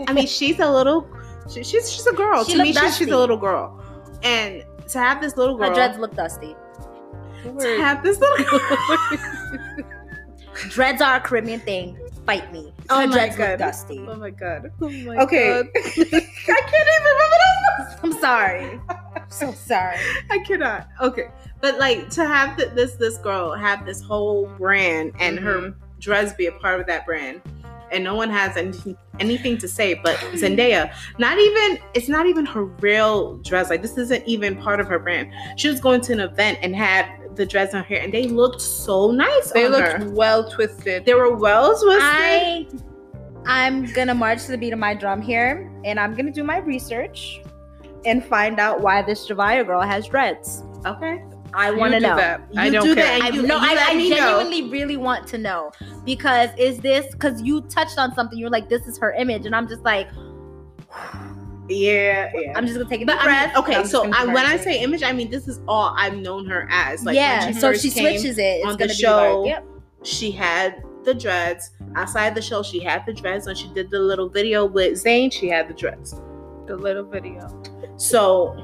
I mean, she's a little. She, she's she's a girl. She to me, she's, she's a little girl, and to have this little girl. Her dreads look dusty. to have this little girl. Dreads are a Caribbean thing. Fight me. Oh my God. dusty. Oh my god. Oh my Okay. god. I can't even remember this. I'm sorry. so sorry. I cannot. Okay, but like to have th- this this girl have this whole brand and her Mm-hmm. dress be a part of that brand, and no one has anything anything to say. But Zendaya, not even it's not even her real dress. Like this isn't even part of her brand. She was going to an event and had the dress on her and they looked so nice. They on looked her. well twisted. They were well twisted. I I'm gonna march to the beat of my drum here, and I'm gonna do my research and find out why this Javaya girl has dreads. okay. I want to know. That. I You don't do care. that I You- no, I, I me know. genuinely really want to know because is this because you touched on something? You're like, this is her image, and I'm just like, Yeah, yeah. I'm just gonna take a But breath. okay, I'm just so I, when I say image, I mean this is all I've known her as. Like yeah, she so she switches it. It's on the gonna show. like, yep. she had the dreads. Outside the show, she had the dreads. When she did the little video with Zayn, she had the dreads. the little video. So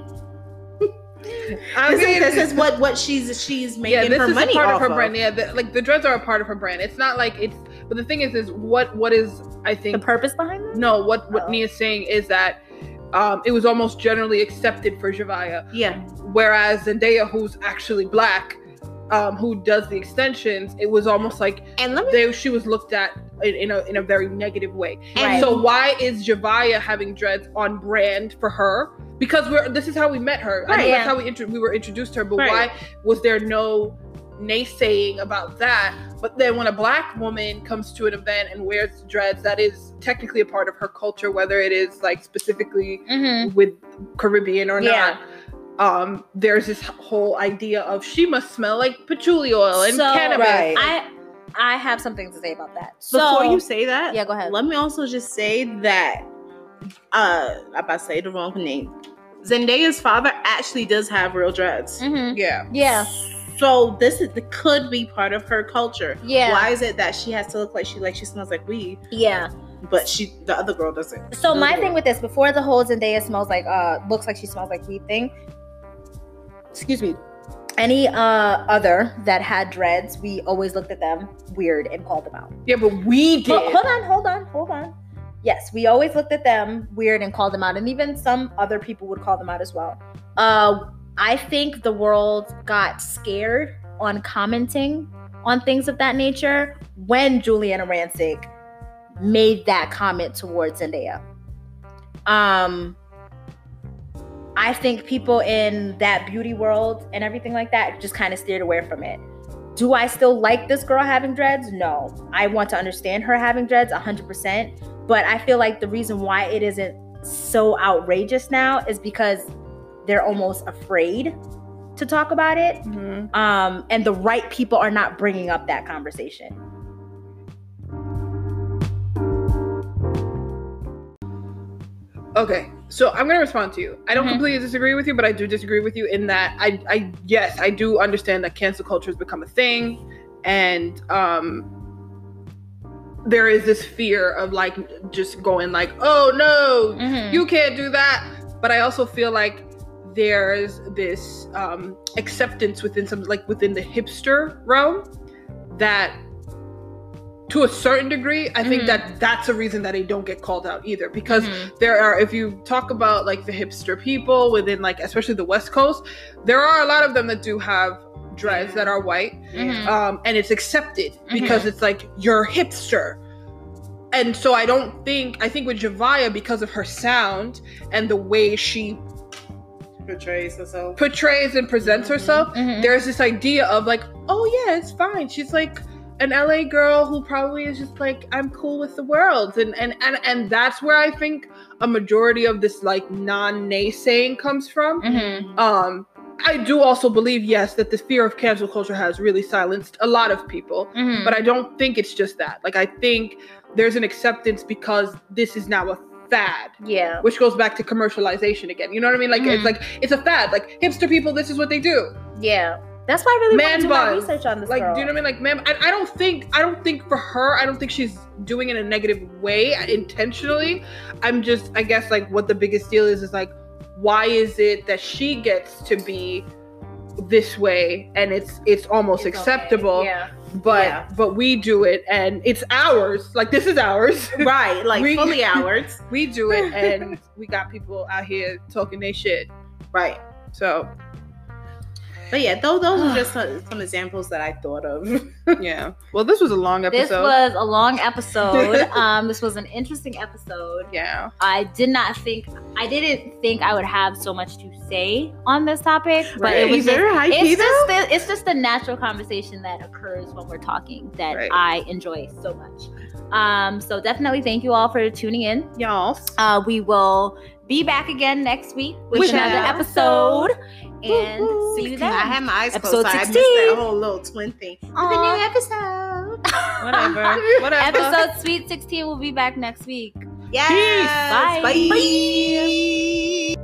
I this, is, this is what what she's she's making yeah, this her is money a part off of her brand. Yeah, the, like the dreads are a part of her brand. It's not like it's. But the thing is, is what what is I think The purpose behind this? no what what Oh. Nia's saying is that um, it was almost generally accepted for Javaya, Yeah, whereas Zendaya, who's actually black, um, who does the extensions, it was almost like and me. they she was looked at in, in a in a very negative way. And So why is Javaya having dreads on brand for her? Because we're this is how we met her. I Right. know that's how we intro- we were introduced to her. But Right. why was there no naysaying about that? But then when a black woman comes to an event and wears dreads, that is technically a part of her culture, whether it is like specifically Mm-hmm. with Caribbean or Yeah. not. Um, there's this whole idea of she must smell like patchouli oil and So, cannabis. Right. I I have something to say about that. Before So you say that, yeah, go ahead. let me also just say that uh I'm about to say the wrong name. Zendaya's father actually does have real dreads. Mhm. Yeah. Yeah, So this is could be part of her culture. yeah, Why is it that she has to look like she like she smells like weed, yeah. but she the other girl doesn't? So my other thing with this, before the whole Zendaya smells like uh looks like she smells like weed thing. Excuse me. Any uh other that had dreads, we always looked at them weird and called them out. Yeah, but we did. Ho- hold on, hold on, hold on. Yes, we always looked at them weird and called them out, and even some other people would call them out as well. Uh, I think the world got scared on commenting on things of that nature when Giuliana Rancic made that comment towards Zendaya. Um, I think people in that beauty world and everything like that just kind of steered away from it. Do I still like this girl having dreads? No. I want to understand her having dreads 100%. But I feel like the reason why it isn't so outrageous now is because they're almost afraid to talk about it Mhm. um, and the right people are not bringing up that conversation. Okay, so I'm gonna respond to you. I don't Mhm. completely disagree with you, but I do disagree with you in that I, I yes, I do understand that cancel culture has become a thing, and um, there is this fear of like just going like, oh no, Mhm. you can't do that. But I also feel like there's this um, acceptance within some like within the hipster realm that to a certain degree i think Mhm. that that's a reason that they don't get called out either because Mhm. there are if you talk about like the hipster people within like especially the west coast there are a lot of them that do have dreads that are white Mhm. um, and it's accepted because it's like you're hipster. And so I don't think I think with Javaya because of her sound and the way she Portrays herself. portrays and presents Mhm. herself, there's this idea of like, oh yeah, it's fine. She's like an LA girl who probably is just like I'm cool with the world, and and and and that's where I think a majority of this like non naysaying comes from. Mhm. Um, I do also believe, yes, that the fear of cancel culture has really silenced a lot of people, Mhm. but I don't think it's just that. Like, I think there's an acceptance because this is now a fad, yeah. which goes back to commercialization again. You know what I mean? Like, it's Mhm. like it's a fad. Like hipster people, this is what they do. Yeah. That's why I really want Man to do my research on this Like, girl. do you know what I mean? Like, ma'am, I, I don't think I don't think for her, I don't think she's doing it in a negative way uh, intentionally. I'm just, I guess, like what the biggest deal is is like, why is it that she gets to be this way and it's it's almost It's okay. acceptable, Yeah. but Yeah. but we do it and it's ours. Like this is ours. Right, like We- fully ours. we do it and we got people out here talking their shit. Right. So But yeah, those, those are just some, some examples that I thought of. yeah. Well, this was a long episode. This was a long episode. um, this was an interesting episode. yeah. I did not think I didn't think I would have so much to say on this topic, but it was just, Hi, it's Peter. just the, it's just the natural conversation that occurs when we're talking that Right. I enjoy so much. Um, so definitely thank you all for tuning in. Y'all. Uh, we will be back again next week with With another an episode, and Woo-hoo. see you I then. had my eyes Episode closed. so I missed 16. that whole little twin thing. With a Aw. new episode. Whatever. Whatever. Episode Sweet 16 will be back next week. Yes. Bye. Bye.